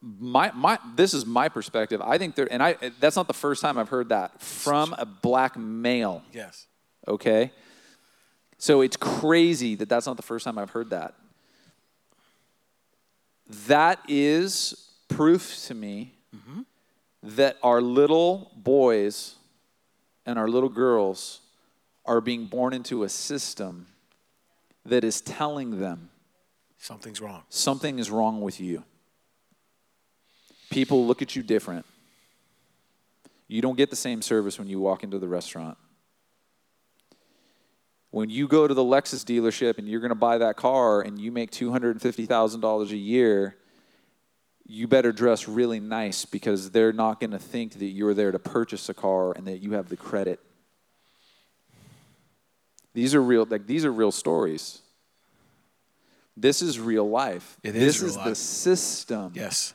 My, my, this is my perspective. I think there, and I, that's not the first time I've heard that from a black male. Yes. Okay. So it's crazy that that's not the first time I've heard that that is proof to me mm-hmm. that our little boys and our little girls are being born into a system that is telling them something's wrong. Something is wrong with you. People look at you different. You don't get the same service when you walk into the restaurant when you go to the Lexus dealership and you're going to buy that car and you make $250,000 a year, you better dress really nice because they're not going to think that you're there to purchase a car and that you have the credit. These are real like these are real stories. This is real life. It is this is life. the system. Yes.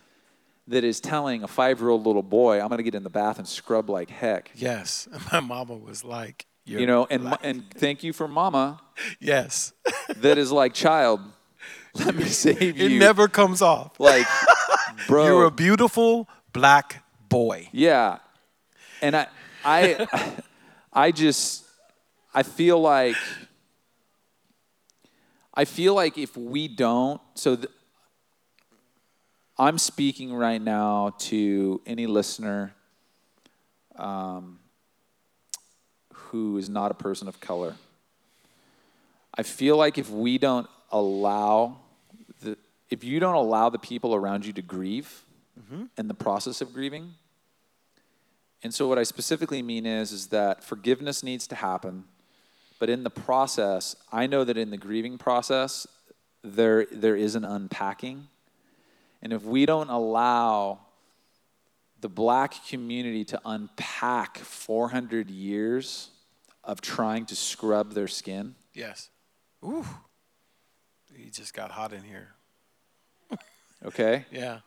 That is telling a five year old little boy, I'm going to get in the bath and scrub like heck. Yes. *laughs* My mama was like, you're you know, and and thank you for mama. Yes. that is like child. *laughs* Let me save you. It never comes off. Like, *laughs* bro, you're a beautiful black boy. Yeah, and I, I, *laughs* I just, I feel like, I feel like if we don't, so. Th- I'm speaking right now to any listener. Um, who is not a person of color. I feel like if we don't allow the, if you don't allow the people around you to grieve mm-hmm. in the process of grieving, and so what I specifically mean is, is that forgiveness needs to happen, but in the process, I know that in the grieving process, there, there is an unpacking. And if we don't allow the black community to unpack 400 years of trying to scrub their skin. Yes. Ooh. He just got hot in here. *laughs* okay? Yeah.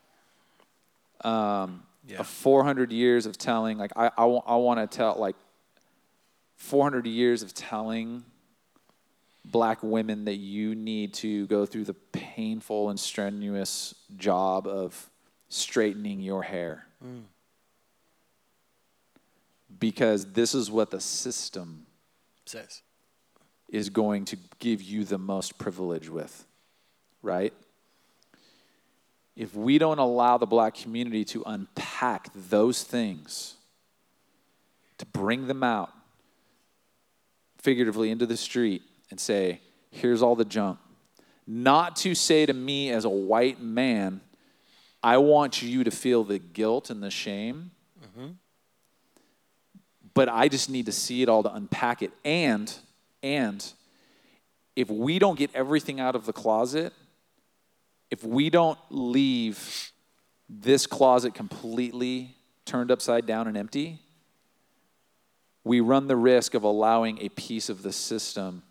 Um, yeah. 400 years of telling, like, I, I, I want to tell, like, 400 years of telling black women that you need to go through the painful and strenuous job of straightening your hair. Mm. Because this is what the system says is going to give you the most privilege with, right? If we don't allow the black community to unpack those things, to bring them out figuratively into the street and say, here's all the junk. not to say to me as a white man, I want you to feel the guilt and the shame. Mm-hmm. But I just need to see it all to unpack it. And, and if we don't get everything out of the closet, if we don't leave this closet completely turned upside down and empty, we run the risk of allowing a piece of the system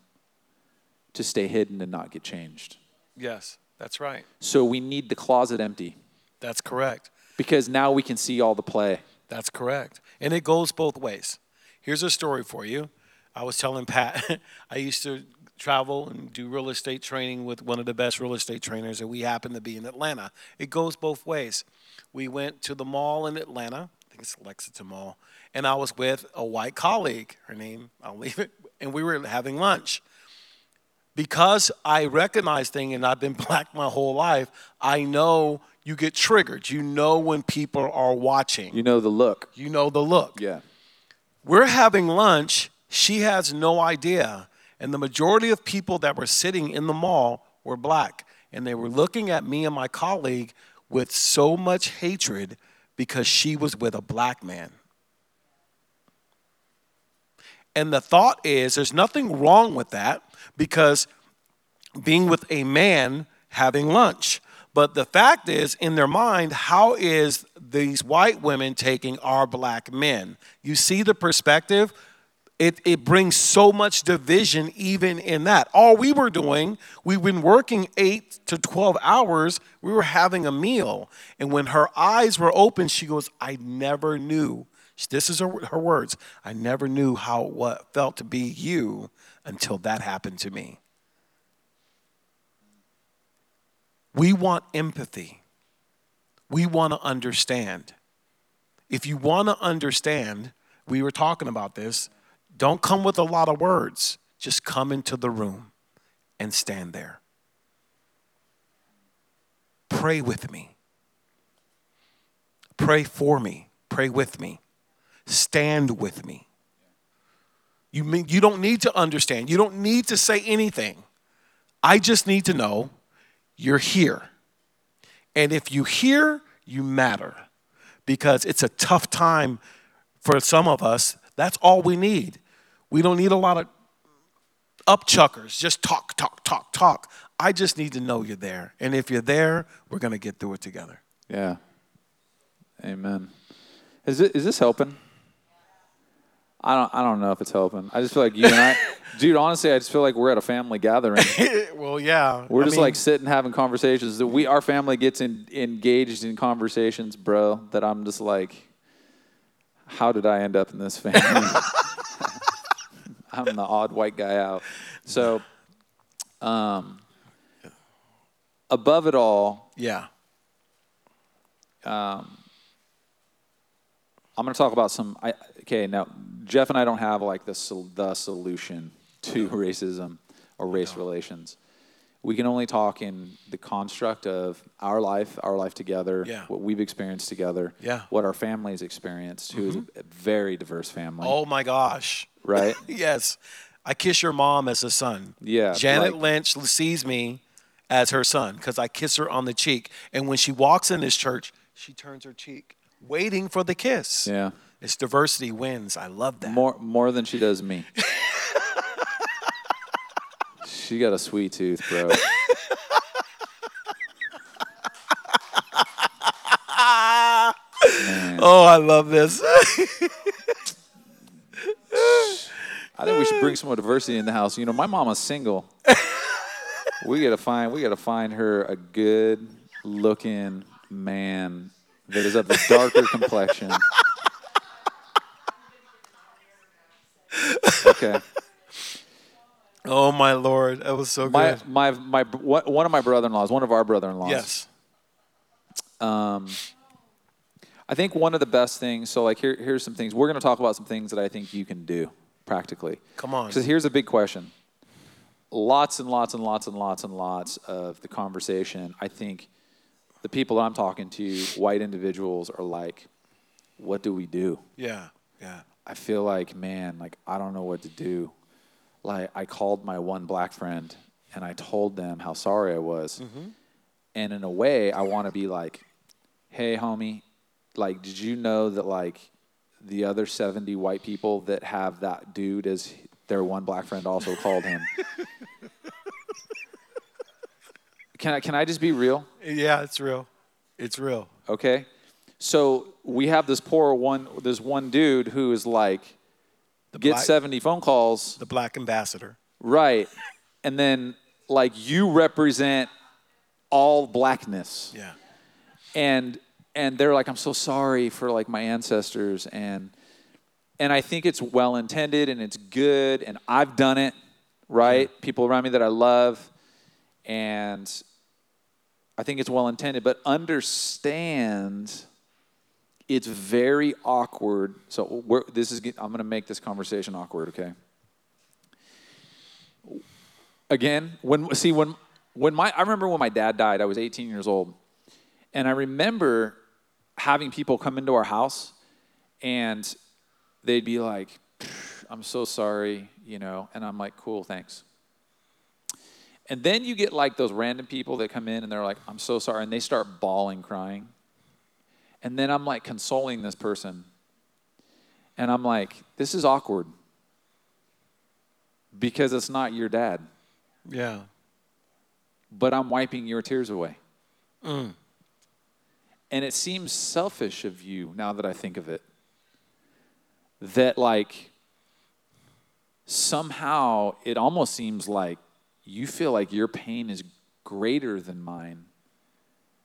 to stay hidden and not get changed. Yes, that's right. So we need the closet empty. That's correct. Because now we can see all the play. That's correct. And it goes both ways. Here's a story for you. I was telling Pat, *laughs* I used to travel and do real estate training with one of the best real estate trainers, and we happened to be in Atlanta. It goes both ways. We went to the mall in Atlanta, I think it's Lexington Mall, and I was with a white colleague. Her name, I'll leave it, *laughs* and we were having lunch. Because I recognize things and I've been *laughs* black my whole life, I know you get triggered. You know when people are watching. You know the look. You know the look. Yeah. We're having lunch. She has no idea. And the majority of people that were sitting in the mall were black. And they were looking at me and my colleague with so much hatred because she was with a black man. And the thought is there's nothing wrong with that because being with a man having lunch. But the fact is, in their mind, how is these white women taking our black men? You see the perspective? It, it brings so much division even in that. All we were doing, we've been working eight to 12 hours, we were having a meal. And when her eyes were open, she goes, I never knew. This is her, her words. I never knew how what felt to be you until that happened to me. We want empathy. We want to understand. If you want to understand, we were talking about this don't come with a lot of words. Just come into the room and stand there. Pray with me. Pray for me. Pray with me. Stand with me. You, mean, you don't need to understand. You don't need to say anything. I just need to know you're here. And if you hear, you matter. Because it's a tough time for some of us. That's all we need. We don't need a lot of upchuckers. Just talk, talk, talk, talk. I just need to know you're there. And if you're there, we're going to get through it together. Yeah. Amen. Is, it, is this helping? I don't, I don't know if it's helping. I just feel like you and I, *laughs* dude, honestly, I just feel like we're at a family gathering. *laughs* well, yeah. We're I just mean, like sitting having conversations. That We, our family gets in, engaged in conversations, bro, that I'm just like, how did I end up in this family? *laughs* I'm the odd white guy out. So, um, above it all, yeah. Um, I'm going to talk about some. I, okay, now Jeff and I don't have like the the solution to racism or race relations. We can only talk in the construct of our life, our life together, yeah. what we've experienced together, yeah. what our family's experienced, mm-hmm. who's a very diverse family. Oh my gosh right? *laughs* yes. I kiss your mom as a son. Yeah. Janet like, Lynch sees me as her son because I kiss her on the cheek. And when she walks in this church, she turns her cheek, waiting for the kiss. Yeah. It's diversity wins. I love that. More more than she does me. *laughs* she got a sweet tooth, bro. oh, I love this. I think we should bring some more diversity in the house. You know, my mama's single. we gotta find we gotta find her a good looking man that is of the darker complexion. Okay. *laughs* Oh my lord, that was so good. My my my one of my brother-in-laws, one of our brother-in-laws. Yes. Um, I think one of the best things. So like here here's some things we're going to talk about some things that I think you can do practically. Come on. Because here's a big question. Lots and lots and lots and lots and lots of the conversation, I think the people that I'm talking to, white individuals, are like, what do we do? Yeah, yeah. I feel like, man, like, I don't know what to do. Like, I called my one black friend and I told them how sorry I was. Mm-hmm. And in a way, I want to be like, hey, homie, like, did you know that like the other 70 white people that have that dude as their one black friend also called him? *laughs* can I can I just be real? Yeah, it's real. It's real. Okay. So we have this poor one, this one dude who is like, get black- 70 phone calls, The black ambassador. right? And then like you represent all blackness, Yeah. and and they're like, I'm so sorry for like my ancestors, and and I think it's well intended and it's good, and I've done it, right? People around me that I love, and I think it's well intended, but understand it's very awkward. So this is I'm going to make this conversation awkward, okay? Again, when see when when my I remember when my dad died, I was 18 years old. And I remember having people come into our house and they'd be like, "I'm so sorry," you know, and I'm like, "Cool, thanks." And then you get like those random people that come in and they're like, I'm so sorry. And they start bawling, crying. And then I'm like consoling this person. And I'm like, this is awkward because it's not your dad, Yeah. but I'm wiping your tears away. Mm. And it seems selfish of you now that I think of it. That, like, somehow it almost seems like you feel like your pain is greater than mine,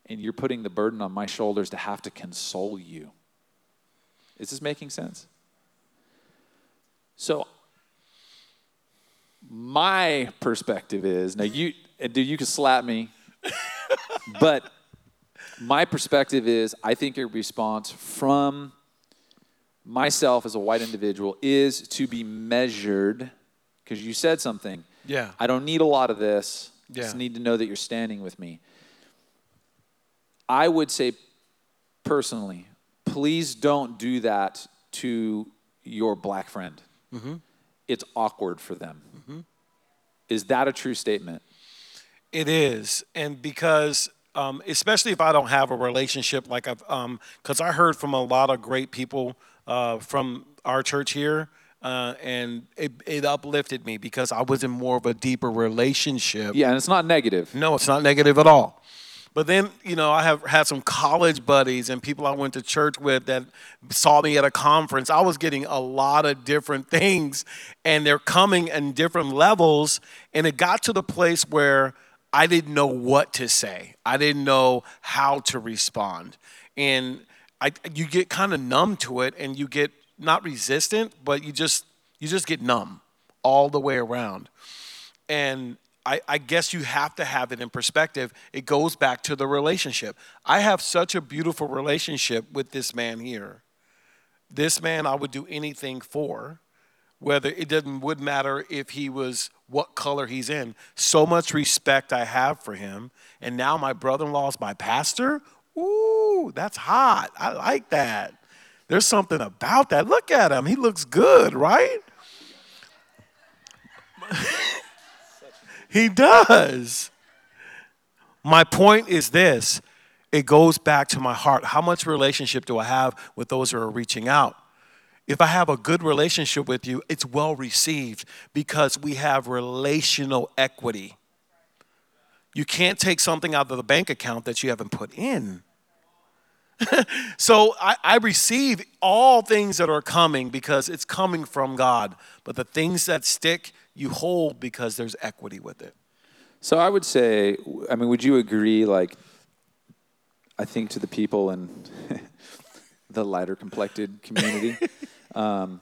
and you're putting the burden on my shoulders to have to console you. Is this making sense? So, my perspective is now you, dude, you can slap me, *laughs* but my perspective is I think your response from myself as a white individual is to be measured because you said something. Yeah. I don't need a lot of this. I just need to know that you're standing with me. I would say personally, please don't do that to your black friend. It's awkward for them. Is that a true statement? It is, and because um, especially if I don't have a relationship like I've, because I heard from a lot of great people uh, from our church here, uh, and it, it uplifted me because I was in more of a deeper relationship. Yeah, and it's not negative. No, it's not negative at all. But then, you know, I have had some college buddies and people I went to church with that saw me at a conference. I was getting a lot of different things, and they're coming in different levels. And it got to the place where I didn't know what to say, I didn't know how to respond. And I, you get kind of numb to it, and you get not resistant, but you just you just get numb all the way around. And I, I guess you have to have it in perspective. It goes back to the relationship. I have such a beautiful relationship with this man here. This man I would do anything for, whether it doesn't would matter if he was what color he's in. So much respect I have for him. And now my brother-in-law is my pastor. Ooh, that's hot. I like that. There's something about that. Look at him. He looks good, right? *laughs* He does. My point is this it goes back to my heart. How much relationship do I have with those who are reaching out? If I have a good relationship with you, it's well received because we have relational equity. You can't take something out of the bank account that you haven't put in. *laughs* so I, I receive all things that are coming because it's coming from God. But the things that stick, you hold because there's equity with it. So I would say, I mean, would you agree? Like, I think to the people in *laughs* the lighter complected community, *laughs* um,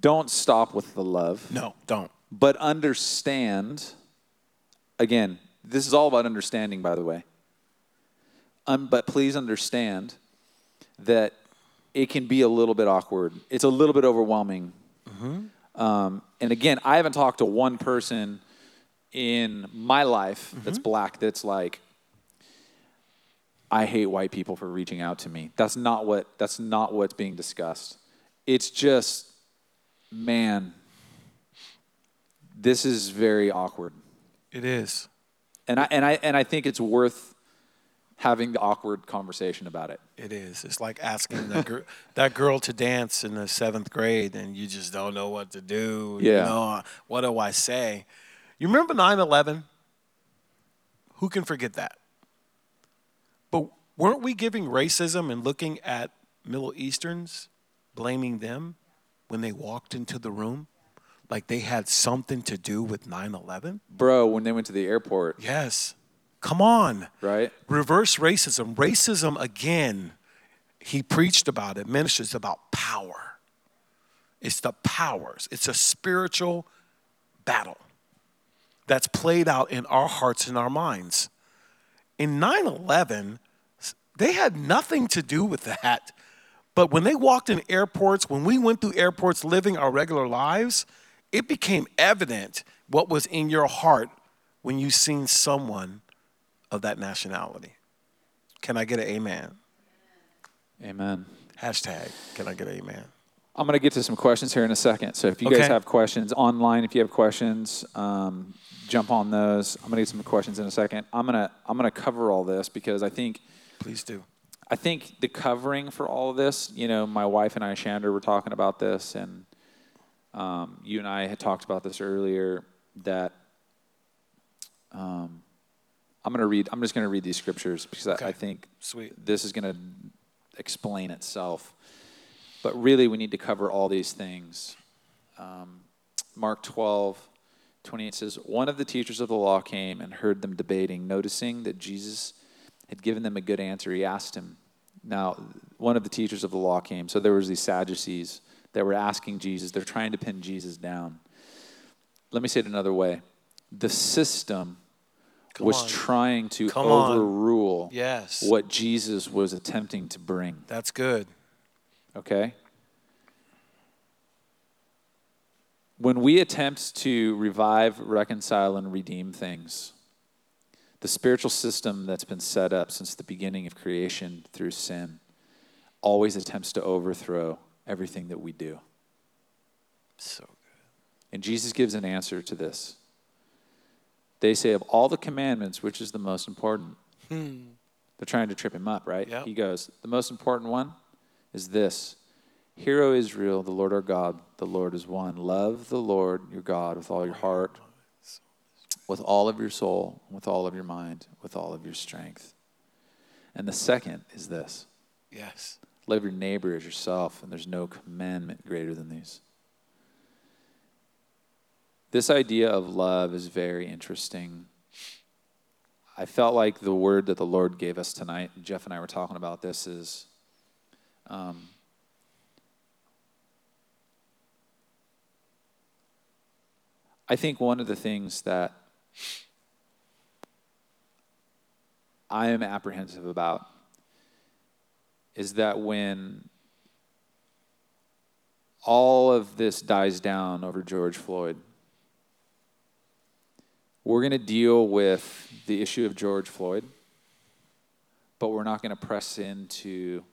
don't stop with the love, No, don't. but understand. Again, this is all about understanding, by the way. Um, but please understand that it can be a little bit awkward. It's a little bit overwhelming. Um, and again, I haven't talked to one person in my life that's black that's like, I hate white people for reaching out to me. That's not what that's not what's being discussed. It's just, man, this is very awkward. It is. And I and I and I think it's worth having the awkward conversation about it. It is. It's like asking that, gr- *laughs* that girl to dance in the seventh grade and you just don't know what to do. Yeah. You know, uh, what do I say? You remember 9 11? Who can forget that? But weren't we giving racism and looking at Middle Easterns, blaming them when they walked into the room? Like they had something to do with 9 11? Bro, when they went to the airport, Yes. Come on. right? Reverse racism. Racism, again, he preached about it, ministers about power. It's the powers, it's a spiritual battle that's played out in our hearts and our minds. In 9 11, they had nothing to do with that. But when they walked in airports, when we went through airports living our regular lives, it became evident what was in your heart when you seen someone of that nationality. Can I get an amen? Amen. Hashtag, can I get an amen? I'm going to get to some questions here in a second. So if you guys have questions online, if you have questions, um, jump on those. I'm going to get some questions in a second. I'm going to I'm going to cover all this because I think Please do. I think the covering for all of this, you know, my wife and I, Chandra, were talking about this, and um, you and I had talked about this earlier. That um, I'm to read. I'm just going to read these scriptures because I, I think Sweet. this is going to explain itself. But really, we need to cover all these things. Um, Mark 12, 28 says, One of the teachers of the law came and heard them debating. Noticing that Jesus had given them a good answer, he asked him. Now, one of the teachers of the law came. So there was these Sadducees that were asking Jesus. They're trying to pin Jesus down. Let me say it another way. The system Come was on. trying to Come overrule Yes. what Jesus was attempting to bring. That's good. Okay? When we attempt to revive, reconcile, and redeem things, the spiritual system that's been set up since the beginning of creation through sin always attempts to overthrow everything that we do. So good. And Jesus gives an answer to this. They say, of all the commandments, which is the most important? Hmm. They're trying to trip him up, right? Yep. He goes, the most important one is this Hear, O Israel, the Lord our God, the Lord is one. Love the Lord your God with all your heart, with all of your soul, with all of your mind, with all of your strength. And the second is this Yes. love your neighbor as yourself, and there's no commandment greater than these. This idea of love is very interesting. I felt like the word that the Lord gave us tonight, Jeff and I were talking about this, is um, I think one of the things that I am apprehensive about is that when all of this dies down over George Floyd, we're going to deal with the issue of George Floyd, but we're not going to press into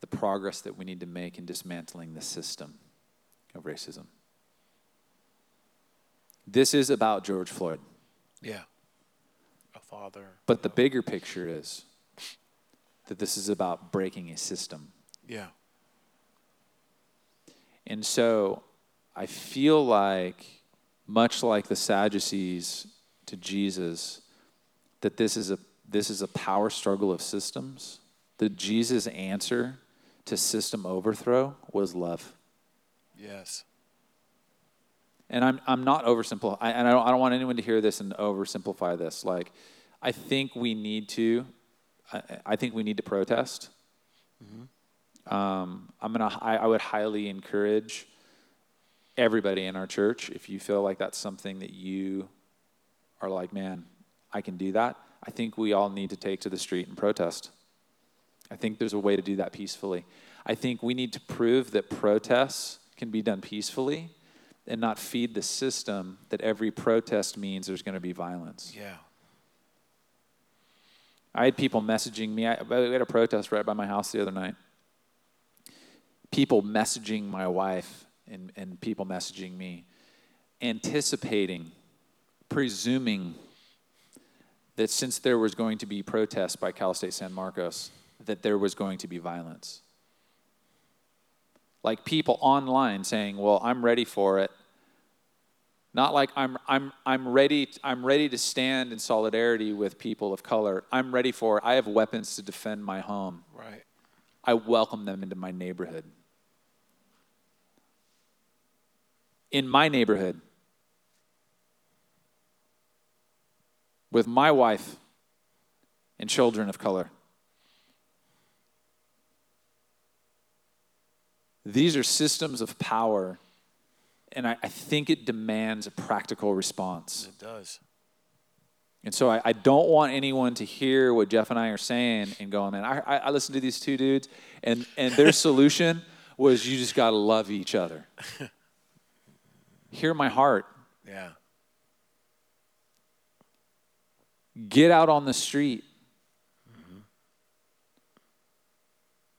the progress that we need to make in dismantling the system of racism. This is about George Floyd, Yeah. A father. but the bigger picture is that this is about breaking a system. Yeah. And so I feel like, much like the Sadducees to Jesus, that this is a, this is a power struggle of systems. That Jesus' answer to system overthrow was love. Yes. And I'm, I'm not oversimplifying, and I don't, I don't want anyone to hear this and oversimplify this. Like, I think we need to, I, I think we need to protest. Um, I'm gonna, I, I would highly encourage everybody in our church, if you feel like that's something that you are like, man, I can do that. I think we all need to take to the street and protest. I think there's a way to do that peacefully. I think we need to prove that protests can be done peacefully and not feed the system that every protest means there's going to be violence. Yeah. I had people messaging me. I, we had a protest right by my house the other night. People messaging my wife and, and people messaging me, anticipating presuming that since there was going to be protests by Cal State San Marcos, that there was going to be violence. Like people online saying, "Well, I'm ready for it." Not like I'm, I'm, I'm, ready, I'm ready to stand in solidarity with people of color. I'm ready for it. I have weapons to defend my home. Right. I welcome them into my neighborhood. In my neighborhood, with my wife and children of color. These are systems of power and I, I, think it demands a practical response. It does. And so I, I, don't want anyone to hear what Jeff and I are saying and go, man, I, I listened to these two dudes, and, and their *laughs* solution was you just got to love each other. *laughs* hear my heart. Yeah. Get out on the street. Mm-hmm.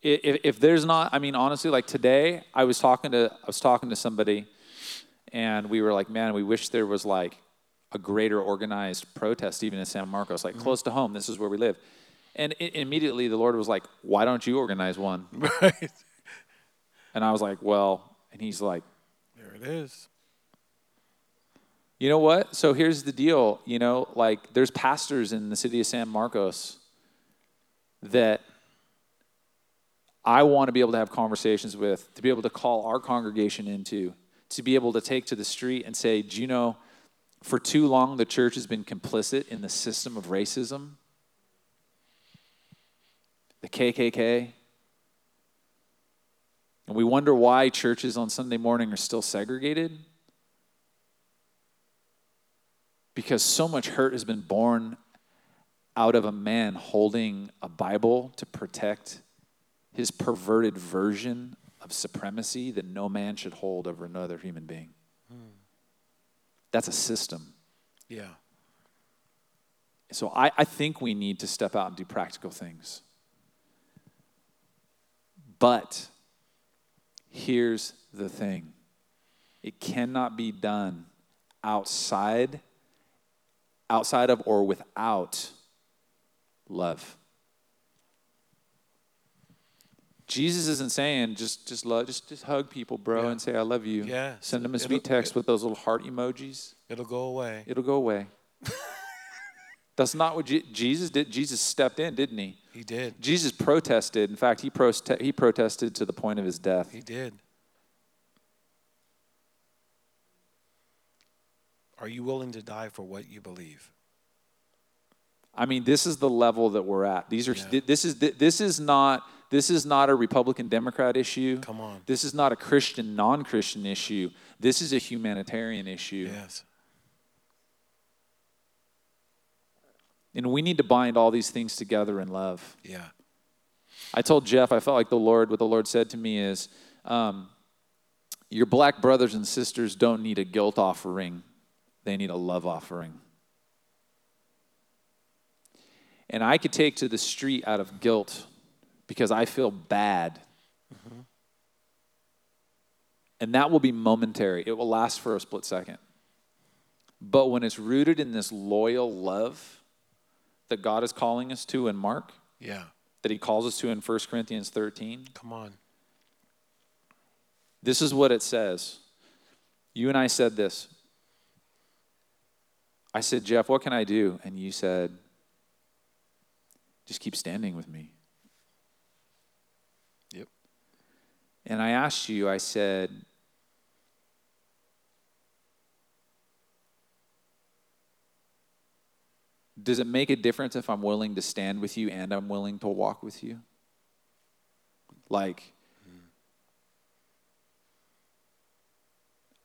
If, if there's not, I mean, honestly, like today, I was talking to I was talking to somebody and we were like, man, we wish there was like a greater organized protest even in San Marcos, like mm-hmm. close to home. This is where we live. And it, immediately the Lord was like, why don't you organize one? *laughs* Right. And I was like, well, and he's like, there it is. You know what? So here's the deal. You know, like there's pastors in the city of San Marcos that I want to be able to have conversations with, to be able to call our congregation into to be able to take to the street and say, Do you know, for too long the church has been complicit in the system of racism? The KKK. And we wonder why churches on Sunday morning are still segregated. Because so much hurt has been born out of a man holding a Bible to protect his perverted version of supremacy that no man should hold over another human being. Hmm. That's a system. Yeah. So I, I think we need to step out and do practical things. But here's the thing it cannot be done outside outside of or without love Jesus isn't saying just just love, just just hug people, bro, yeah. and say I love you. Yeah. Send them a sweet text it, with those little heart emojis. It'll go away. It'll go away. *laughs* That's not what Jesus did. Jesus stepped in, didn't he? He did. Jesus protested. In fact, he, prote- he protested to the point of his death. He did. Are you willing to die for what you believe? I mean, this is the level that we're at. These are yeah. this is this is not this is not a Republican Democrat issue. Come on. This is not a Christian non Christian issue. This is a humanitarian issue. Yes. And we need to bind all these things together in love. Yeah. I told Jeff, I felt like the Lord, what the Lord said to me is, um, your black brothers and sisters don't need a guilt offering, they need a love offering. And I could take to the street out of guilt because I feel bad. Mm-hmm. And that will be momentary, it will last for a split second. But when it's rooted in this loyal love that God is calling us to in Mark, yeah, that He calls us to in 1 Corinthians 13, come on. This is what it says. You and I said this. I said, Jeff, what can I do? And you said, just keep standing with me. Yep. And I asked you, I said, Does it make a difference if I'm willing to stand with you and I'm willing to walk with you? Like,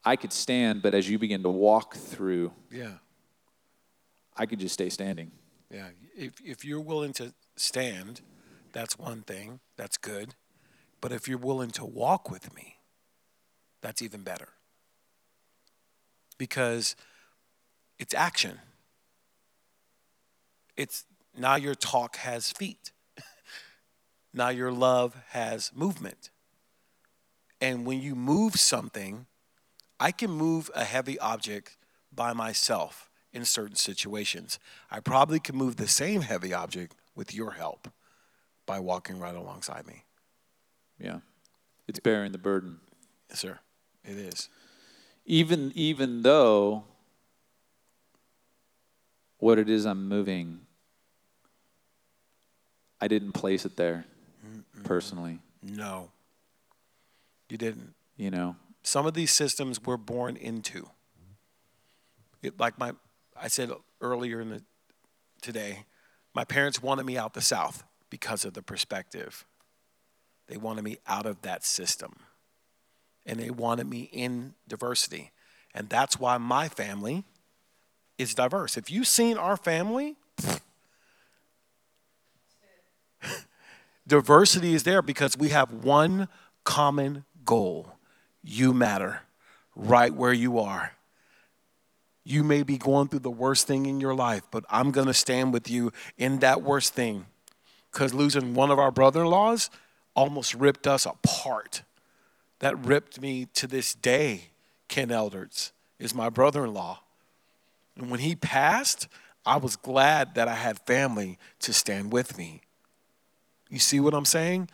I could stand, but as you begin to walk through, yeah, I could just stay standing. Yeah, if if you're willing to stand, that's one thing. That's good. But if you're willing to walk with me, that's even better. Because it's action. It's now your talk has feet. *laughs* now your love has movement. And when you move something, I can move a heavy object by myself in certain situations. I probably can move the same heavy object with your help by walking right alongside me. Yeah. It's bearing the burden. Yes, sir. It is. Even even though what it is I'm moving, I didn't place it there Mm-mm. personally. No. You didn't. You know. Some of these systems we're born into. It, like my I said earlier in the today, my parents wanted me out the south because of the perspective. They wanted me out of that system. And they wanted me in diversity. And that's why my family is diverse. If you've seen our family, *laughs* diversity is there because we have one common goal. You matter right where you are. You may be going through the worst thing in your life, but I'm going to stand with you in that worst thing. Because losing one of our brother in laws almost ripped us apart. That ripped me to this day. Ken Elderts is my brother in law. And when he passed, I was glad that I had family to stand with me. You see what I'm saying?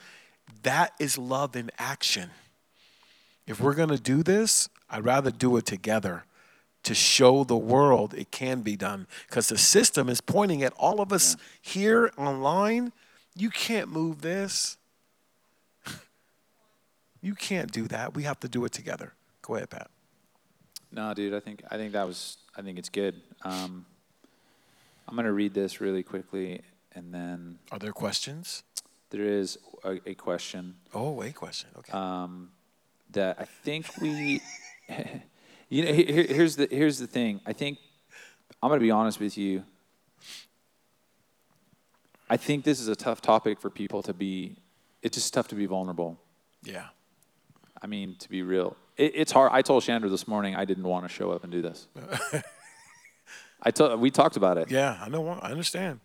That is love in action. If we're going to do this, I'd rather do it together to show the world it can be done because the system is pointing at all of us yeah. here online. You can't move this. *laughs* you can't do that. We have to do it together. Go ahead, Pat. No, dude, I think I think that was I think it's good. Um, I'm going to read this really quickly and then Are there questions? There is a, a question. Oh, a question. Okay. Um, that I think we *laughs* You know, here, here's the here's the thing. I think I'm going to be honest with you. I think this is a tough topic for people to be. It's just tough to be vulnerable. Yeah. I mean, to be real, it, it's hard. I told Chandra this morning I didn't want to show up and do this. *laughs* I told we talked about it. Yeah, I know. I understand.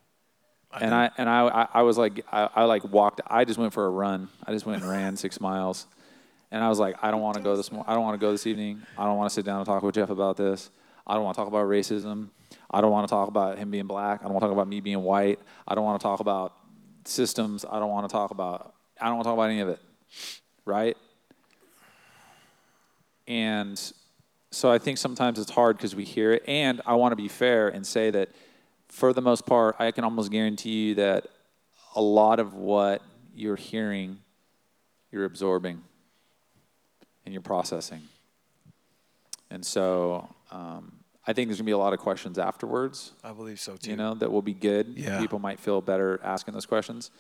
I and I and I, I, I was like I, I like walked. I just went for a run. I just went and ran six miles. And I was like, I don't want to go this. Mo- I don't want to go this evening. I don't want to sit down and talk with Jeff about this. I don't want to talk about racism. I don't want to talk about him being black. I don't want to talk about me being white. I don't want to talk about systems. I don't want to talk about. I don't want to talk about any of it. Right. And so I think sometimes it's hard because we hear it. And I want to be fair and say that for the most part, I can almost guarantee you that a lot of what you're hearing, you're absorbing and you're processing. And so um, I think there's going to be a lot of questions afterwards. I believe so too. You know, that will be good. Yeah. People might feel better asking those questions.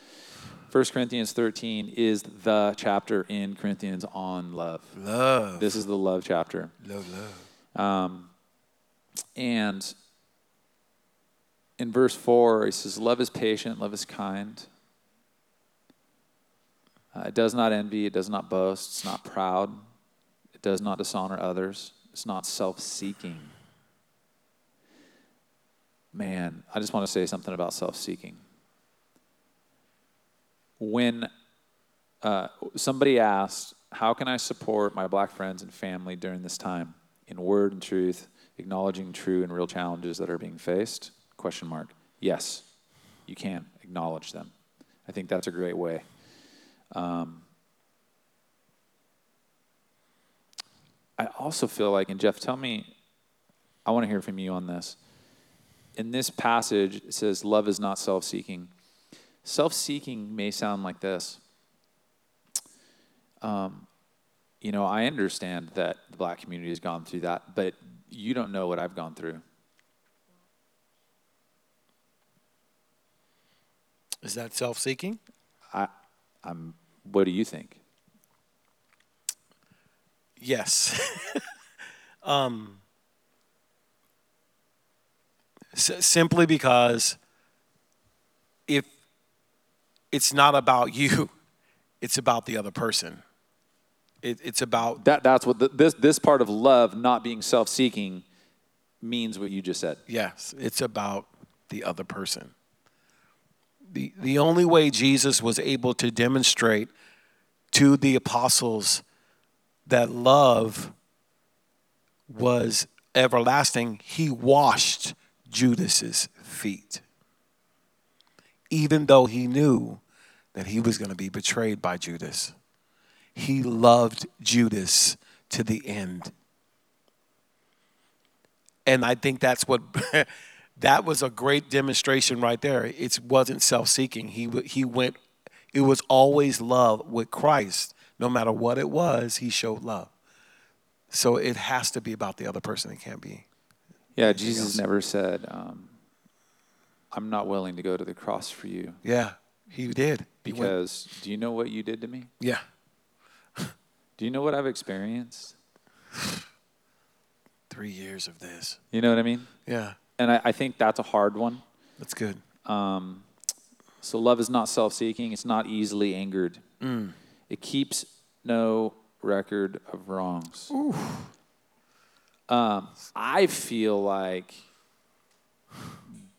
1 Corinthians 13 is the chapter in Corinthians on love. Love. This is the love chapter. Love, love. Um, and in verse 4, he says, Love is patient, love is kind. Uh, it does not envy, it does not boast, it's not proud, it does not dishonor others. It's not self seeking. Man, I just want to say something about self seeking. When uh, somebody asked, How can I support my black friends and family during this time? In word and truth, acknowledging true and real challenges that are being faced? Question mark. Yes, you can acknowledge them. I think that's a great way. Um, I also feel like, and Jeff, tell me, I want to hear from you on this. In this passage, it says, Love is not self seeking. Self seeking may sound like this. Um, you know, I understand that the black community has gone through that, but you don't know what I've gone through. Is that self seeking? I, I'm, what do you think? Yes. *laughs* um, s- simply because if it's not about you, *laughs* it's about the other person. It, it's about that. That's what the, this this part of love, not being self-seeking, means. What you just said. Yes, it's about the other person. the The only way Jesus was able to demonstrate to the apostles that love was everlasting, he washed Judas's feet. Even though he knew that he was going to be betrayed by Judas, he loved Judas to the end. And I think that's what *laughs* that was a great demonstration right there. It wasn't self-seeking. He he went it was always love with Christ. No matter what it was, he showed love. So it has to be about the other person. It can't be. Yeah, Jesus else. never said, um, "I'm not willing to go to the cross for you." Yeah, he did. Because went. do you know what you did to me? Yeah. *laughs* do you know what I've experienced? *sighs* Three years of this. You know what I mean? Yeah. And I, I think that's a hard one. That's good. Um, so love is not self-seeking. It's not easily angered. Mm. It keeps no record of wrongs. Um, I feel like,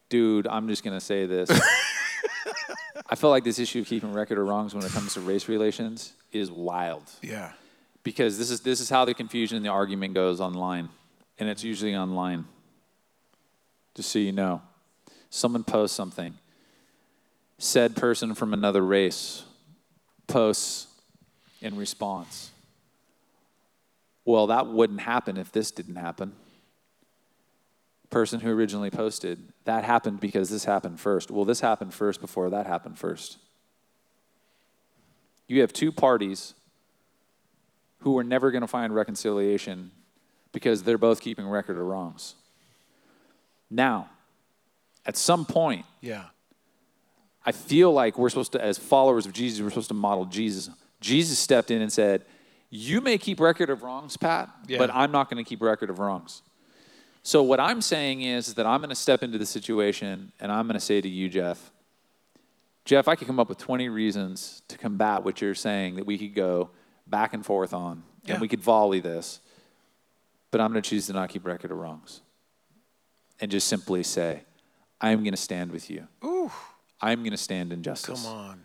dude, I'm just gonna say this. *laughs* I feel like this issue of keeping record of wrongs when it comes to race relations is wild. Yeah. Because this is this is how the confusion and the argument goes online, and it's usually online. Just so you know, someone posts something. Said person from another race posts in response. Well, that wouldn't happen if this didn't happen. Person who originally posted, that happened because this happened first. Well, this happened first before that happened first. You have two parties who are never going to find reconciliation because they're both keeping record of wrongs. Now, at some point, yeah. I feel like we're supposed to, as followers of Jesus, we're supposed to model Jesus. Jesus stepped in and said, you may keep record of wrongs, Pat, yeah. but I'm not going to keep record of wrongs. So what I'm saying is that I'm going to step into the situation and I'm going to say to you, Jeff, Jeff, I could come up with 20 reasons to combat what you're saying that we could go back and forth on yeah. and we could volley this. But I'm going to choose to not keep record of wrongs and just simply say, I'm going to stand with you. Ooh. I'm going to stand in justice. Come on.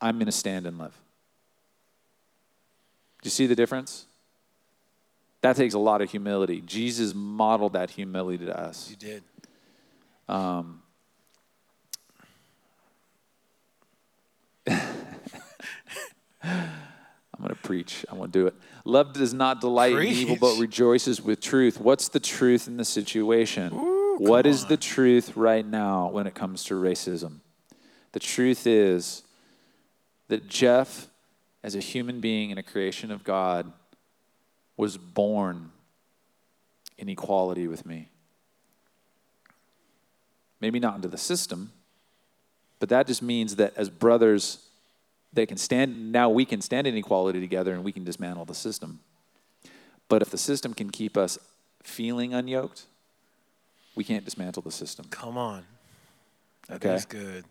I'm going to stand in love. You see the difference? That takes a lot of humility. Jesus modeled that humility to us. You did. Um, *laughs* I'm going to preach. I'm going to do it. Love does not delight preach. in evil, but rejoices with truth. What's the truth in the situation? Ooh, what is on. the truth right now when it comes to racism? The truth is that Jeff as a human being and a creation of God, was born in equality with me. Maybe not into the system, but that just means that as brothers, they can stand, now we can stand in equality together and we can dismantle the system. But if the system can keep us feeling unyoked, we can't dismantle the system. Come on. That okay? is good.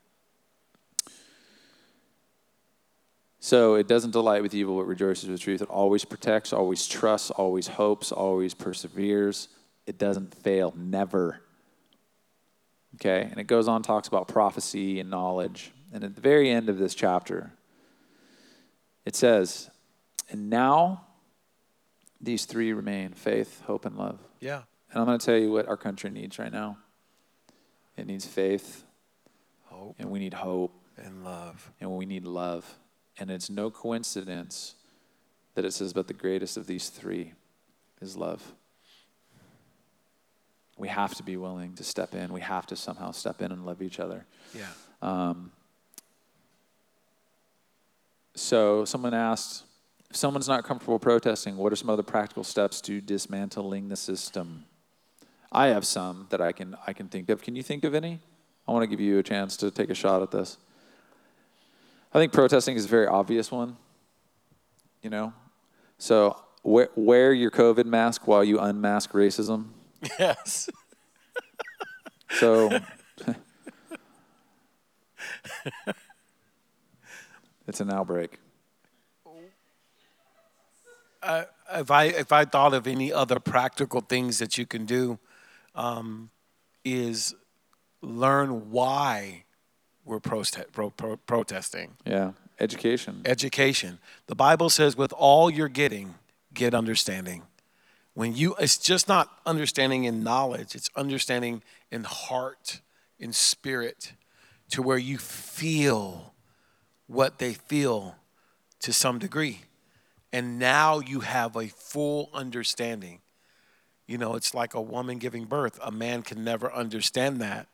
So it doesn't delight with evil, but rejoices with truth. It always protects, always trusts, always hopes, always perseveres. It doesn't fail, never. Okay? And it goes on, talks about prophecy and knowledge. And at the very end of this chapter, it says, And now these three remain faith, hope, and love. Yeah. And I'm going to tell you what our country needs right now it needs faith, hope, and we need hope, and love. And we need love. And it's no coincidence that it says, but the greatest of these three is love. We have to be willing to step in. We have to somehow step in and love each other. Yeah. Um, so someone asked, if someone's not comfortable protesting, what are some other practical steps to dismantling the system? I have some that I can I can think of. Can you think of any? I want to give you a chance to take a shot at this. I think protesting is a very obvious one. You know, so wear, wear your COVID mask while you unmask racism. Yes. *laughs* so *laughs* it's an outbreak. Uh, if I if I thought of any other practical things that you can do, um, is learn why we're proste- pro- pro- protesting. Yeah, education. Education. The Bible says, with all you're getting, get understanding. When you, it's just not understanding in knowledge, it's understanding in heart, in spirit, to where you feel what they feel to some degree. And now you have a full understanding. You know, it's like a woman giving birth. A man can never understand that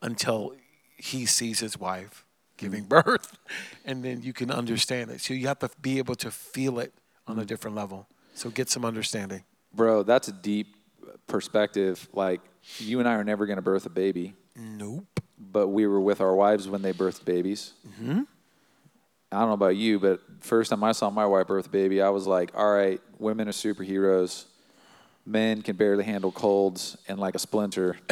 until he sees his wife giving mm. birth, *laughs* and then you can understand it. So you have to be able to feel it on a mm. different level. So get some understanding. Bro, that's a deep perspective. Like, you and I are never going to birth a baby. Nope. But we were with our wives when they birthed babies. Mm-hmm. I don't know about you, but first time I saw my wife birth a baby, I was like, all right, women are superheroes. Men can barely handle colds and like a splinter. *laughs*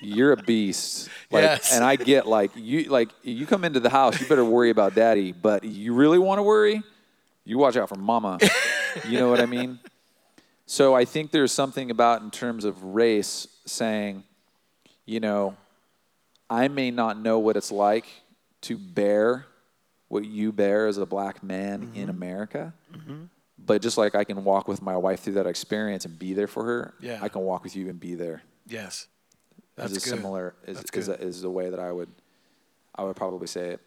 You're a beast. Like, yes. And I get like you like you come into the house, you better worry about daddy. But you really want to worry, you watch out for mama. you know what I mean? So I think there's something about in terms of race saying, you know, I may not know what it's like to bear what you bear as a black man mm-hmm. in America. Mm-hmm. But just like I can walk with my wife through that experience and be there for her, yeah. I can walk with you and be there. Yes, that's is similar is, is, a, is the way that I would I would probably say it.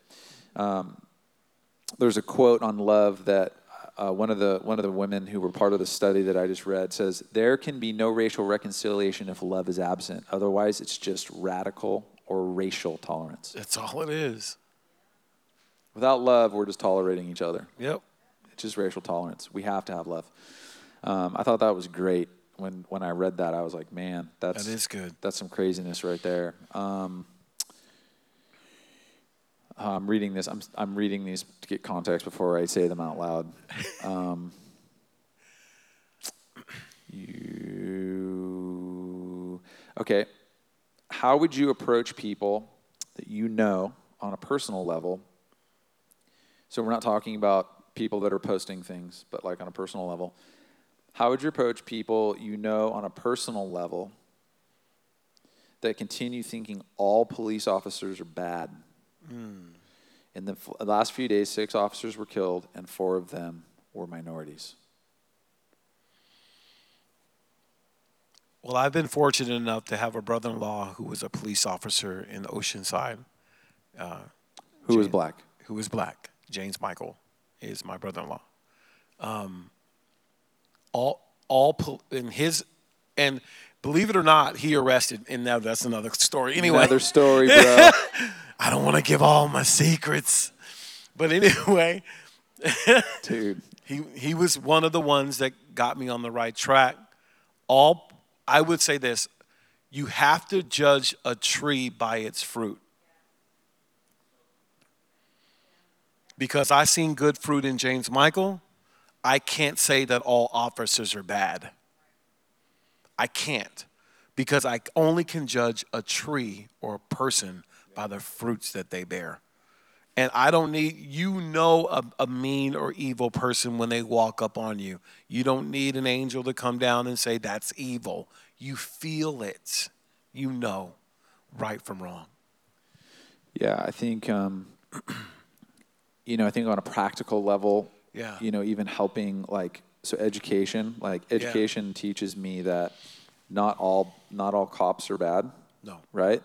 Um, there's a quote on love that uh, one of the one of the women who were part of the study that I just read says there can be no racial reconciliation if love is absent. Otherwise, it's just radical or racial tolerance. That's all it is. Without love, we're just tolerating each other. Yep. It's just racial tolerance. We have to have love. Um, I thought that was great. When when I read that, I was like, man, that's that is good. That's some craziness right there. Um, I'm reading this. I'm I'm reading these to get context before I say them out loud. *laughs* Um, you okay? How would you approach people that you know on a personal level so we're not talking about people that are posting things, but like on a personal level. How would you approach people you know on a personal level that continue thinking all police officers are bad? Mm. In the f- last few days, six officers were killed, and four of them were minorities. Well, I've been fortunate enough to have a brother in law who was a police officer in Oceanside. Uh, who was black? Who was black. James Michael is my brother-in-law. Um, all all in his and believe it or not, he arrested. And now that's another story. Anyway, another story, bro. *laughs* I don't want to give all my secrets, but anyway, *laughs* dude, he he was one of the ones that got me on the right track. All I would say this: you have to judge a tree by its fruit. because I seen good fruit in James Michael, I can't say that all officers are bad. I can't because I only can judge a tree or a person by the fruits that they bear. And I don't need, you know, a, a, mean or evil person when they walk up on you. You don't need an angel to come down and say, that's evil. You feel it. You know right from wrong. Yeah, I think um, *clears throat* you know, I think on a practical level, yeah. you know, even helping like so education, like education yeah. teaches me that not all not all cops are bad. No. Right?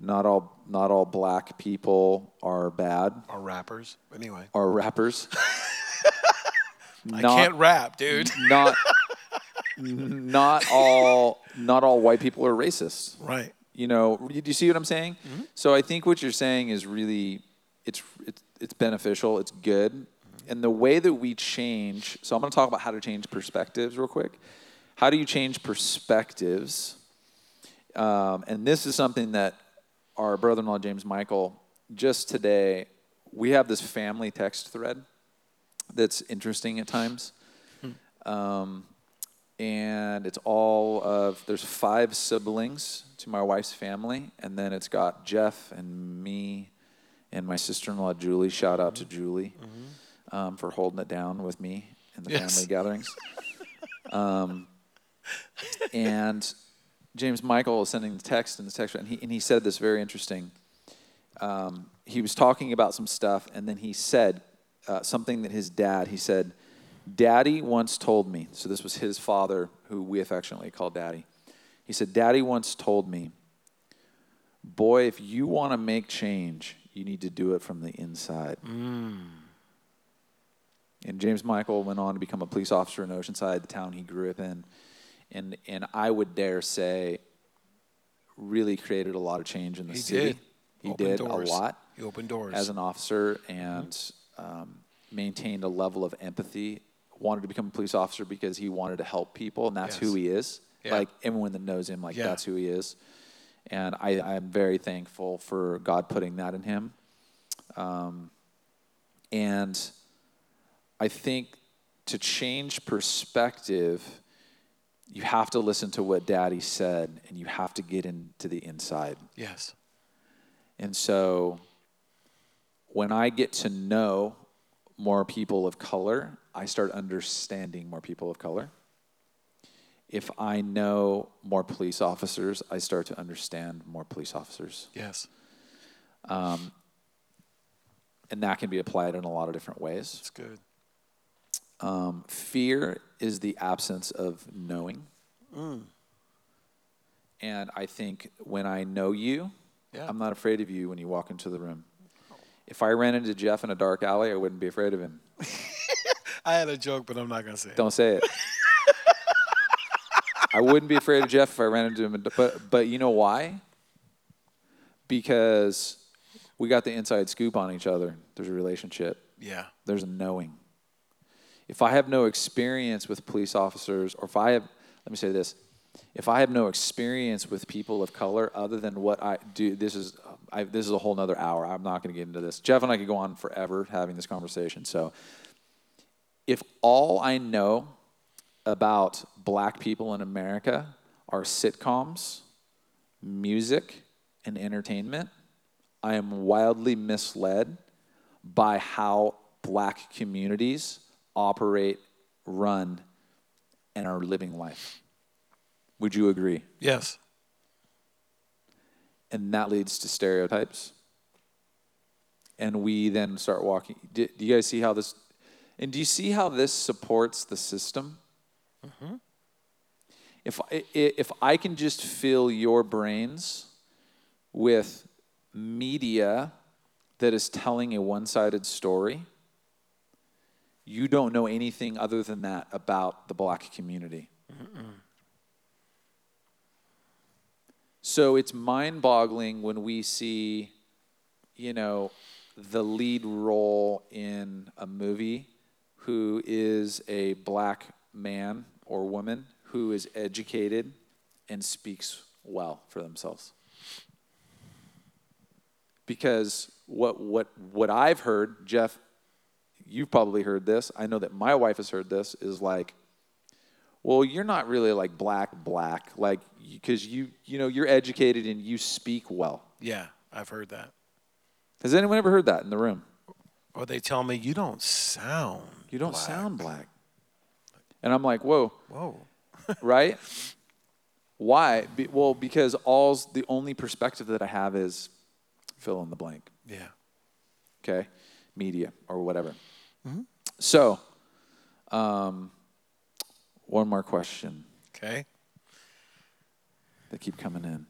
Not all not all black people are bad. Are rappers. Anyway. Are rappers. *laughs* *laughs* I can't rap, dude. not *laughs* not all not all white people are racist. Right. You know, do you see what I'm saying? Mm-hmm. So I think what you're saying is really it's it's it's beneficial, it's good. And the way that we change, so I'm going to talk about how to change perspectives real quick. How do you change perspectives? Um, and this is something that our brother in law, James Michael, just today, we have this family text thread that's interesting at times. Hmm. Um, and it's all of, there's five siblings to my wife's family, and then it's got Jeff and me and my sister-in-law Julie. Shout out to Julie mm-hmm. Um, for holding it down with me in the yes. family gatherings. *laughs* Um, and James Michael is sending the text in the text, and he and he said this very interesting. Um, he was talking about some stuff, and then he said uh, something that his dad. He said, Daddy once told me, so this was his father, who we affectionately call Daddy. He said, Daddy once told me, boy, if you want to make change, you need to do it from the inside. Mm. And James Michael went on to become a police officer in Oceanside, the town he grew up in. And, and I would dare say, really created a lot of change in the he city. Did. He opened did doors. a lot. He opened doors. As an officer and mm-hmm. um, maintained a level of empathy. Wanted to become a police officer because he wanted to help people, and that's yes. who he is. Yeah. Like everyone that knows him, like yeah. that's who he is. And I, I'm very thankful for God putting that in him. Um, and I think to change perspective, you have to listen to what daddy said and you have to get into the inside. Yes. And so when I get to know more people of color, I start understanding more people of color. If I know more police officers, I start to understand more police officers. Yes. Um, and that can be applied in a lot of different ways. That's good. Um, fear is the absence of knowing. Mm. And I think when I know you, yeah. I'm not afraid of you when you walk into the room. If I ran into Jeff in a dark alley, I wouldn't be afraid of him. *laughs* I had a joke, but I'm not going to say it. Don't say it. *laughs* I wouldn't be afraid of Jeff if I ran into him. But, but you know why? Because we got the inside scoop on each other. There's a relationship. Yeah. There's a knowing. If I have no experience with police officers, or if I have, let me say this, if I have no experience with people of color other than what I do, this is I, this is a whole nother hour. I'm not going to get into this. Jeff and I could go on forever having this conversation. So, if all I know about black people in America are sitcoms, music, and entertainment, I am wildly misled by how black communities operate, run, and are living life. Would you agree? Yes. And that leads to stereotypes. And we then start walking. Do, do you guys see how this? And do you see how this supports the system? Mm-hmm. If, if I can just fill your brains with media that is telling a one sided story, you don't know anything other than that about the black community. Mm-mm. So it's mind boggling when we see, you know, the lead role in a movie who is a black man or woman who is educated and speaks well for themselves. Because what, what, what I've heard, Jeff, you've probably heard this, I know that my wife has heard this, is like, well, you're not really like black, black, like, because you, you know, you're educated and you speak well. Yeah, I've heard that. Has anyone ever heard that in the room? Or they tell me, you don't sound You don't black. sound black. And I'm like, whoa. Whoa. *laughs* *laughs* right? Why? Be, well, because all's the only perspective that I have is fill in the blank. Yeah. Okay? Media or whatever. Mm-hmm. So, um, one more question. Okay. They keep coming in.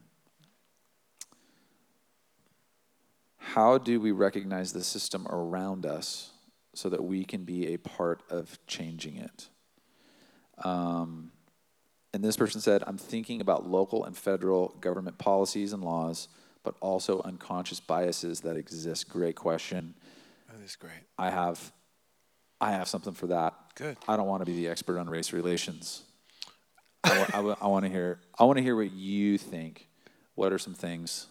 How do we recognize the system around us so that we can be a part of changing it? Um, and this person said, I'm thinking about local and federal government policies and laws, but also unconscious biases that exist. Great question. That is great. I have, I have something for that. Good. I don't want to be the expert on race relations. I, I, I want to hear. I want to hear what you think. What are some things?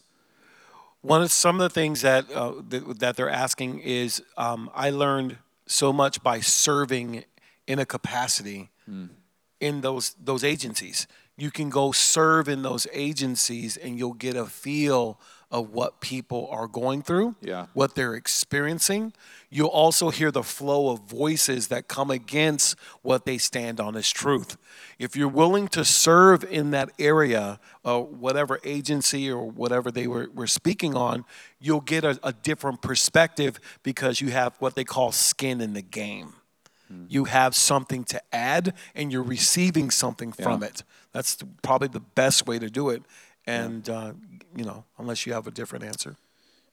One of some of the things that uh, that, that, they're asking is, um, I learned so much by serving in a capacity mm. in those those agencies. You can go serve in those agencies, and you'll get a feel of what people are going through, yeah. what they're experiencing. You'll also hear the flow of voices that come against what they stand on as truth. If you're willing to serve in that area, uh, whatever agency or whatever they were, were speaking on, you'll get a, a different perspective because you have what they call skin in the game. mm. you have something to add and you're receiving something yeah. from it. That's probably the best way to do it. And, uh, you know, unless you have a different answer.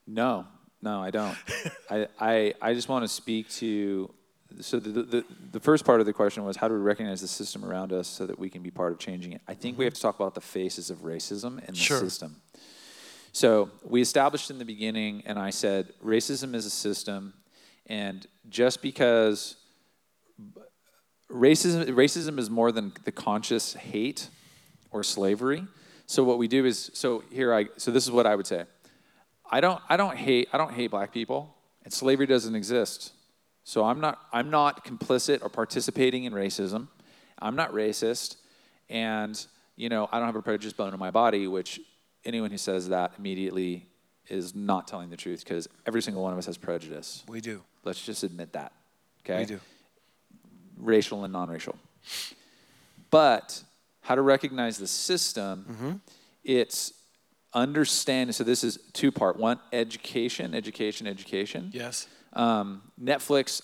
No, no, I don't. *laughs* I, I, I just want to speak to so the, the, the first part of the question was how do we recognize the system around us so that we can be part of changing it i think mm-hmm. we have to talk about the faces of racism in the sure. system so we established in the beginning and i said racism is a system and just because racism racism is more than the conscious hate or slavery so what we do is so here i so this is what i would say i don't i don't hate i don't hate black people and slavery doesn't exist so I'm not, I'm not complicit or participating in racism. I'm not racist. And, you know, I don't have a prejudice bone in my body, which anyone who says that immediately is not telling the truth because every single one of us has prejudice. We do. Let's just admit that. Okay? We do. Racial and non racial. But how to recognize the system, mm-hmm. it's understanding. So this is two part. One, education, education, education. Yes. Um, Netflix,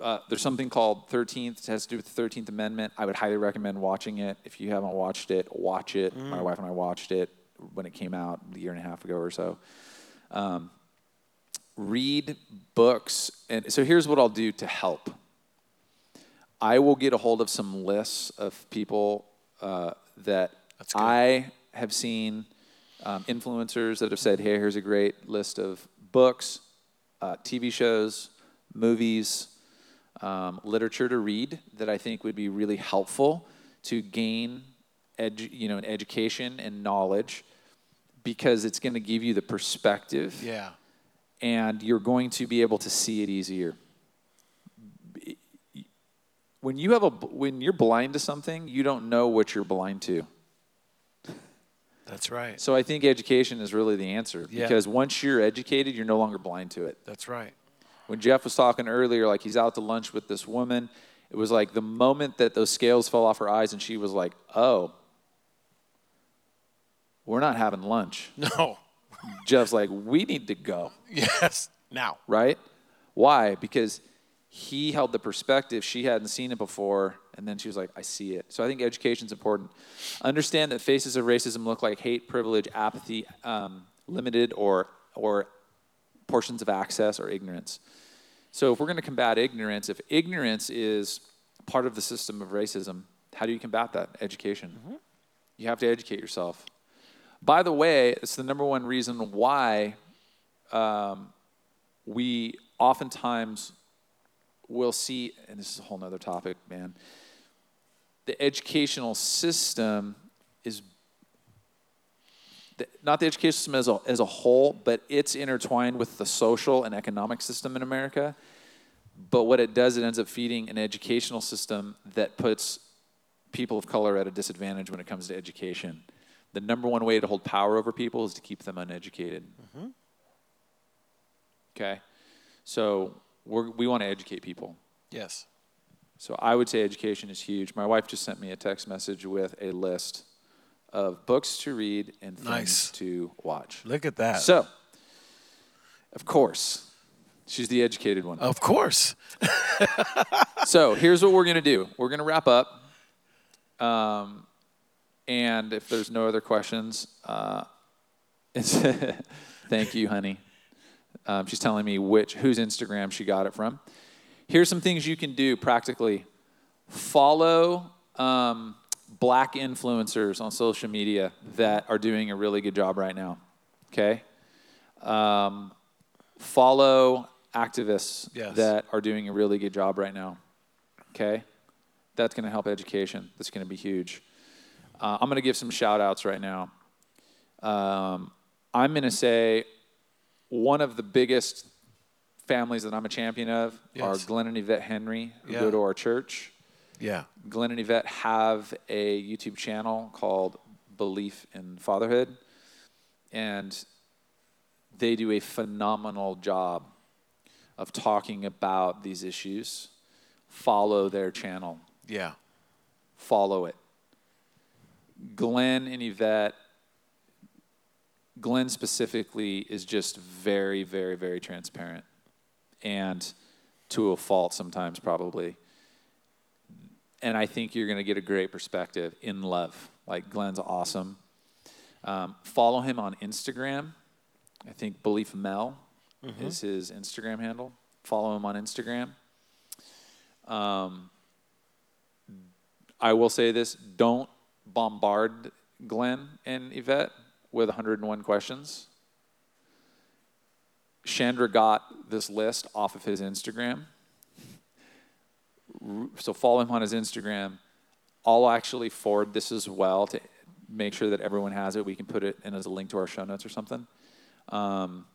uh, there's something called 13th. It has to do with the 13th Amendment. I would highly recommend watching it. If you haven't watched it, watch it. Mm. My wife and I watched it when it came out a year and a half ago or so. Um, read books. And so here's what I'll do to help. I will get a hold of some lists of people uh, that I have seen, um, influencers that have said, hey, here's a great list of books, uh, TV shows, movies, um, literature to read that I think would be really helpful to gain edu- you know, an education and knowledge because it's going to give you the perspective. Yeah. And you're going to be able to see it easier. When you have a when you're blind to something, you don't know what you're blind to. That's right. So I think education is really the answer yeah. because once you're educated, you're no longer blind to it. That's right. When Jeff was talking earlier, like he's out to lunch with this woman, it was like the moment that those scales fell off her eyes and she was like, oh, we're not having lunch. *laughs* No. Jeff's like, we need to go. *laughs* Yes, now. Right? Why? Because he held the perspective she hadn't seen it before and then she was like i see it. So i think education is important. Understand that faces of racism look like hate privilege apathy um, limited or or portions of access or ignorance. So if we're going to combat ignorance if ignorance is part of the system of racism how do you combat that? Education. Mm-hmm. you have to educate yourself. By the way it's the number one reason why um, we oftentimes we'll see, and this is a whole nother topic, man. The educational system is not the education system as a, as a whole, but it's intertwined with the social and economic system in America. But what it does, it ends up feeding an educational system that puts people of color at a disadvantage when it comes to education. The number one way to hold power over people is to keep them uneducated. Mm-hmm. Okay? So we're, we want to educate people. Yes. So I would say education is huge. My wife just sent me a text message with a list of books to read and things nice. to watch. Look at that. So, of course, she's the educated one. Of course. *laughs* so here's what we're going to do. We're going to wrap up. Um, and if there's no other questions, uh, *laughs* thank you, honey. Um, she's telling me which whose Instagram she got it from. Here's some things you can do practically. Follow um, black influencers on social media that are doing a really good job right now. Okay. Um, follow activists yes. that are doing a really good job right now. Okay. That's going to help education. That's going to be huge. Uh, I'm going to give some shout outs right now. Um, I'm going to say one of the biggest families that I'm a champion of yes. are Glenn and Yvette Henry, who yeah. go to our church. Yeah. Glenn and Yvette have a YouTube channel called Beleaf in Fatherhood, and they do a phenomenal job of talking about these issues. Follow their channel. Yeah. Follow it. Glenn and Yvette Glenn specifically is just very, very, very transparent and to a fault sometimes, probably. And I think you're going to get a great perspective in love. Like Glenn's awesome. Um, follow him on Instagram. I think Beleaf Mel mm-hmm. is his Instagram handle. Follow him on Instagram. Um, I will say this don't bombard Glenn and Yvette with 101 questions. Chandra got this list off of his Instagram. So follow him on his Instagram. I'll actually forward this as well to make sure that everyone has it. We can put it in as a link to our show notes or something. Um,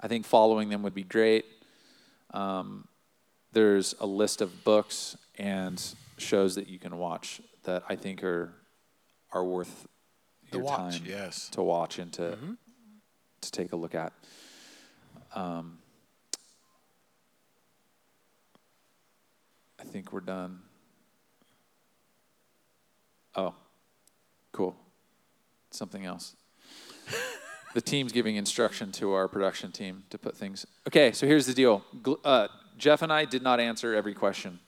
I think following them would be great. Um, there's a list of books and shows that you can watch that I think are are worth your watch, time yes. to watch and to mm-hmm. to take a look at. Um, I think we're done. Oh, cool. Something else. *laughs* the team's giving instruction to our production team to put things. Okay, so here's the deal. Uh, Jeff and I did not answer every question.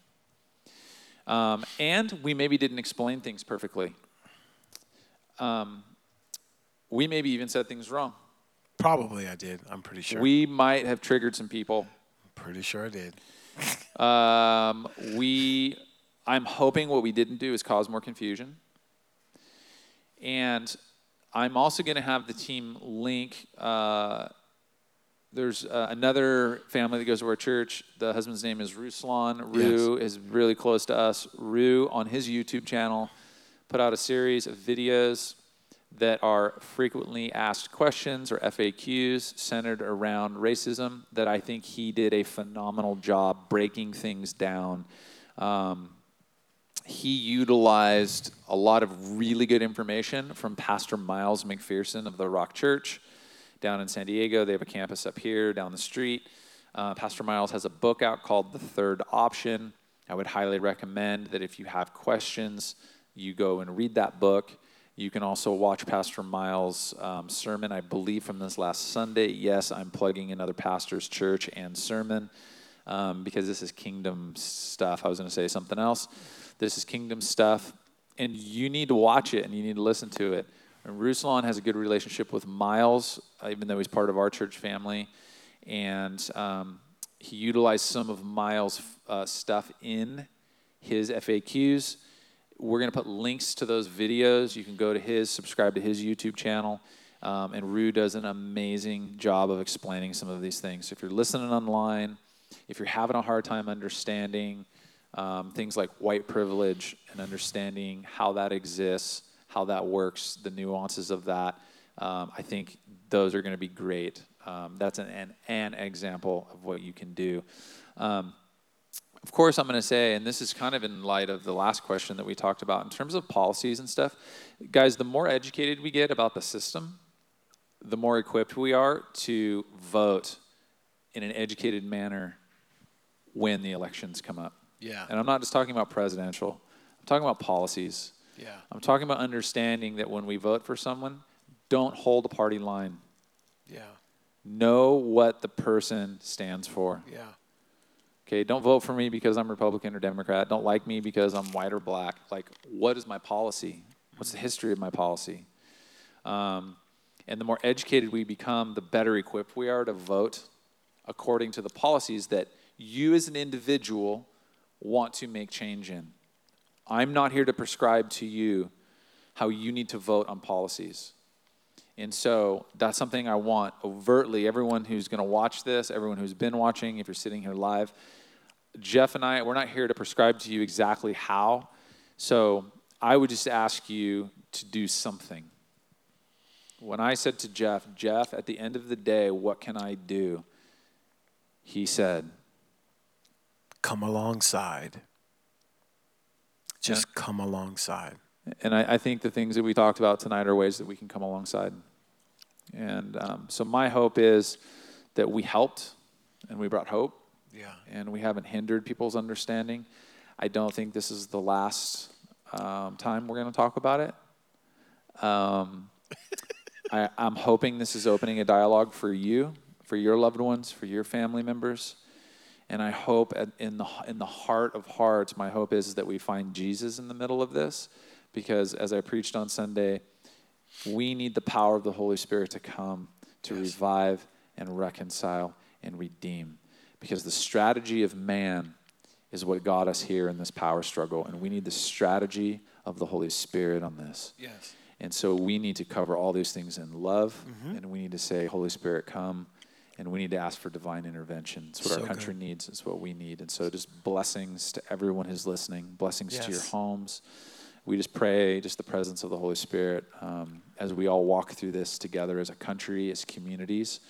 Um, and we maybe didn't explain things perfectly. Um, we maybe even said things wrong. Probably I did. I'm pretty sure. We might have triggered some people. Pretty sure I did. *laughs* um, we, I'm hoping what we didn't do is cause more confusion. And I'm also going to have the team link. Uh, there's uh, another family that goes to our church. The husband's name is Ruslan. Ru yes. is really close to us. Ru on his YouTube channel put out a series of videos that are frequently asked questions or FAQs centered around racism that I think he did a phenomenal job breaking things down. Um, he utilized a lot of really good information from Pastor Miles McPherson of the Rock Church down in San Diego. They have a campus up here down the street. Uh, Pastor Miles has a book out called The Third Option. I would highly recommend that if you have questions, you go and read that book. You can also watch Pastor Miles' um, sermon, I believe, from this last Sunday. Yes, I'm plugging another pastor's church and sermon um, because this is kingdom stuff. I was going to say something else. This is kingdom stuff, and you need to watch it and you need to listen to it. And Ruslan has a good relationship with Miles, even though he's part of our church family. And um, he utilized some of Miles' uh, stuff in his FAQs we're going to put links to those videos. You can go to his, subscribe to his YouTube channel. Um, and Rue does an amazing job of explaining some of these things. So if you're listening online, if you're having a hard time understanding um, things like white privilege and understanding how that exists, how that works, the nuances of that, um, I think those are going to be great. Um, that's an, an, an, example of what you can do. Um, of course, I'm going to say, and this is kind of in light of the last question that we talked about in terms of policies and stuff, guys, the more educated we get about the system, the more equipped we are to vote in an educated manner when the elections come up. Yeah. And I'm not just talking about presidential, I'm talking about policies. Yeah. I'm talking about understanding that when we vote for someone, don't hold a party line. Yeah. Know what the person stands for. Yeah. Okay, don't vote for me because I'm Republican or Democrat. Don't like me because I'm white or black. Like, what is my policy? What's the history of my policy? Um, and the more educated we become, the better equipped we are to vote according to the policies that you as an individual want to make change in. I'm not here to prescribe to you how you need to vote on policies. And so that's something I want overtly everyone who's going to watch this, everyone who's been watching, if you're sitting here live, Jeff and I, we're not here to prescribe to you exactly how. So I would just ask you to do something. When I said to Jeff, Jeff, at the end of the day, what can I do? He said, Come alongside. Just yeah. come alongside. And I, I, think the things that we talked about tonight are ways that we can come alongside. And um, so my hope is that we helped and we brought hope yeah. And we haven't hindered people's understanding. I don't think this is the last um, time we're going to talk about it. Um, *laughs* I, I'm hoping this is opening a dialogue for you, for your loved ones, for your family members. And I hope in the, in the heart of hearts, my hope is, is that we find Jesus in the middle of this. Because as I preached on Sunday, we need the power of the Holy Spirit to come to yes. revive and reconcile and redeem. Because the strategy of man is what got us here in this power struggle. And we need the strategy of the Holy Spirit on this. Yes. And so we need to cover all these things in love. Mm-hmm. And we need to say, Holy Spirit, come. And we need to ask for divine intervention. It's what so our country good. needs. It's what we need. And so just blessings to everyone who's listening, blessings yes. to your homes. We just pray just the presence of the Holy Spirit um, as we all walk through this together as a country, as communities,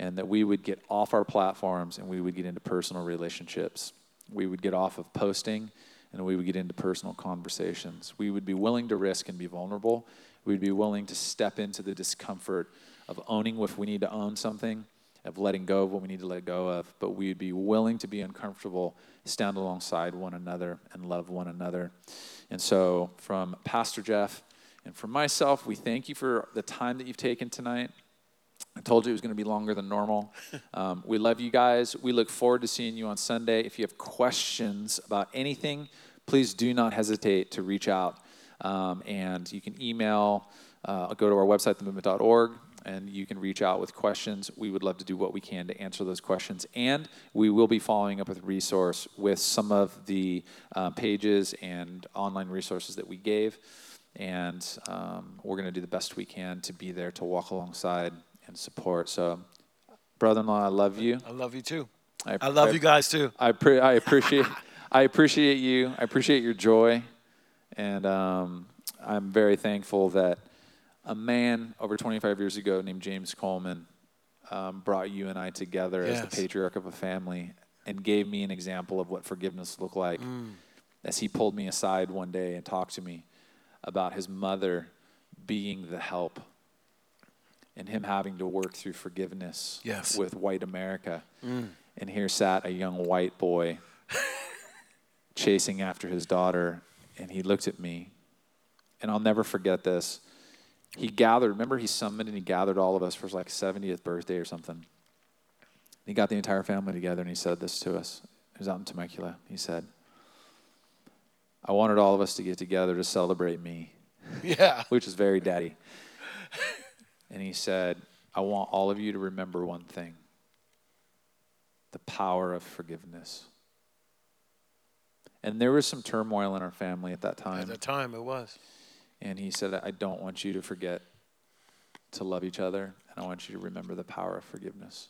and that we would get off our platforms and we would get into personal relationships we would get off of posting and we would get into personal conversations. We would be willing to risk and be vulnerable. We'd be willing to step into the discomfort of owning if we need to own something, of letting go of what we need to let go of. But we'd be willing to be uncomfortable, stand alongside one another, and love one another. And so, from Pastor Jeff and from myself, we thank you for the time that you've taken tonight. I told you it was going to be longer than normal. *laughs* Um, we love you guys. We look forward to seeing you on Sunday. If you have questions about anything, please do not hesitate to reach out. Um, and you can email, uh, go to our website, themovement.org, and you can reach out with questions. We would love to do what we can to answer those questions. And we will be following up with resource with some of the uh, pages and online resources that we gave. And um, we're going to do the best we can to be there to walk alongside and support. So, brother-in-law, I love you. I love you too. I, I love I, you guys too. I pre- I appreciate *laughs* I appreciate you. I appreciate your joy, and um, I'm very thankful that a man over 25 years ago named James Coleman um, brought you and I together yes. as the patriarch of a family and gave me an example of what forgiveness looked like. Mm. As he pulled me aside one day and talked to me about his mother being the help and him having to work through forgiveness yes. with white America. Mm. And here sat a young white boy *laughs* chasing after his daughter, and he looked at me, and I'll never forget this. He gathered, remember, he summoned and he gathered all of us for his like 70th birthday or something. He got the entire family together and he said this to us. He was out in Temecula. He said, I wanted all of us to get together to celebrate me. *laughs* Yeah. Which is very daddy. And he said, I want all of you to remember one thing the power of forgiveness. And there was some turmoil in our family at that time. At that time, it was. And he said, I don't want you to forget to love each other, and I want you to remember the power of forgiveness.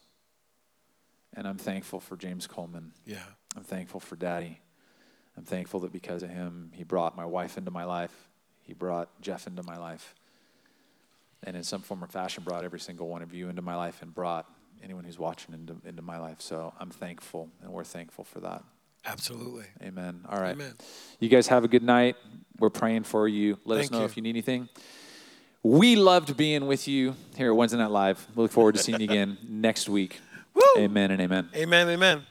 And I'm thankful for James Coleman. Yeah. I'm thankful for Daddy. I'm thankful that because of him, he brought my wife into my life. He brought Jeff into my life and in some form or fashion brought every single one of you into my life and brought anyone who's watching into, into my life. So I'm thankful, and we're thankful for that. Absolutely. Amen. All right. Amen. You guys have a good night. We're praying for you. Let Thank us know you. if you need anything. We loved being with you here at Wednesday Night Live. We look forward to seeing you again *laughs* next week. Woo! Amen and amen. Amen. Amen.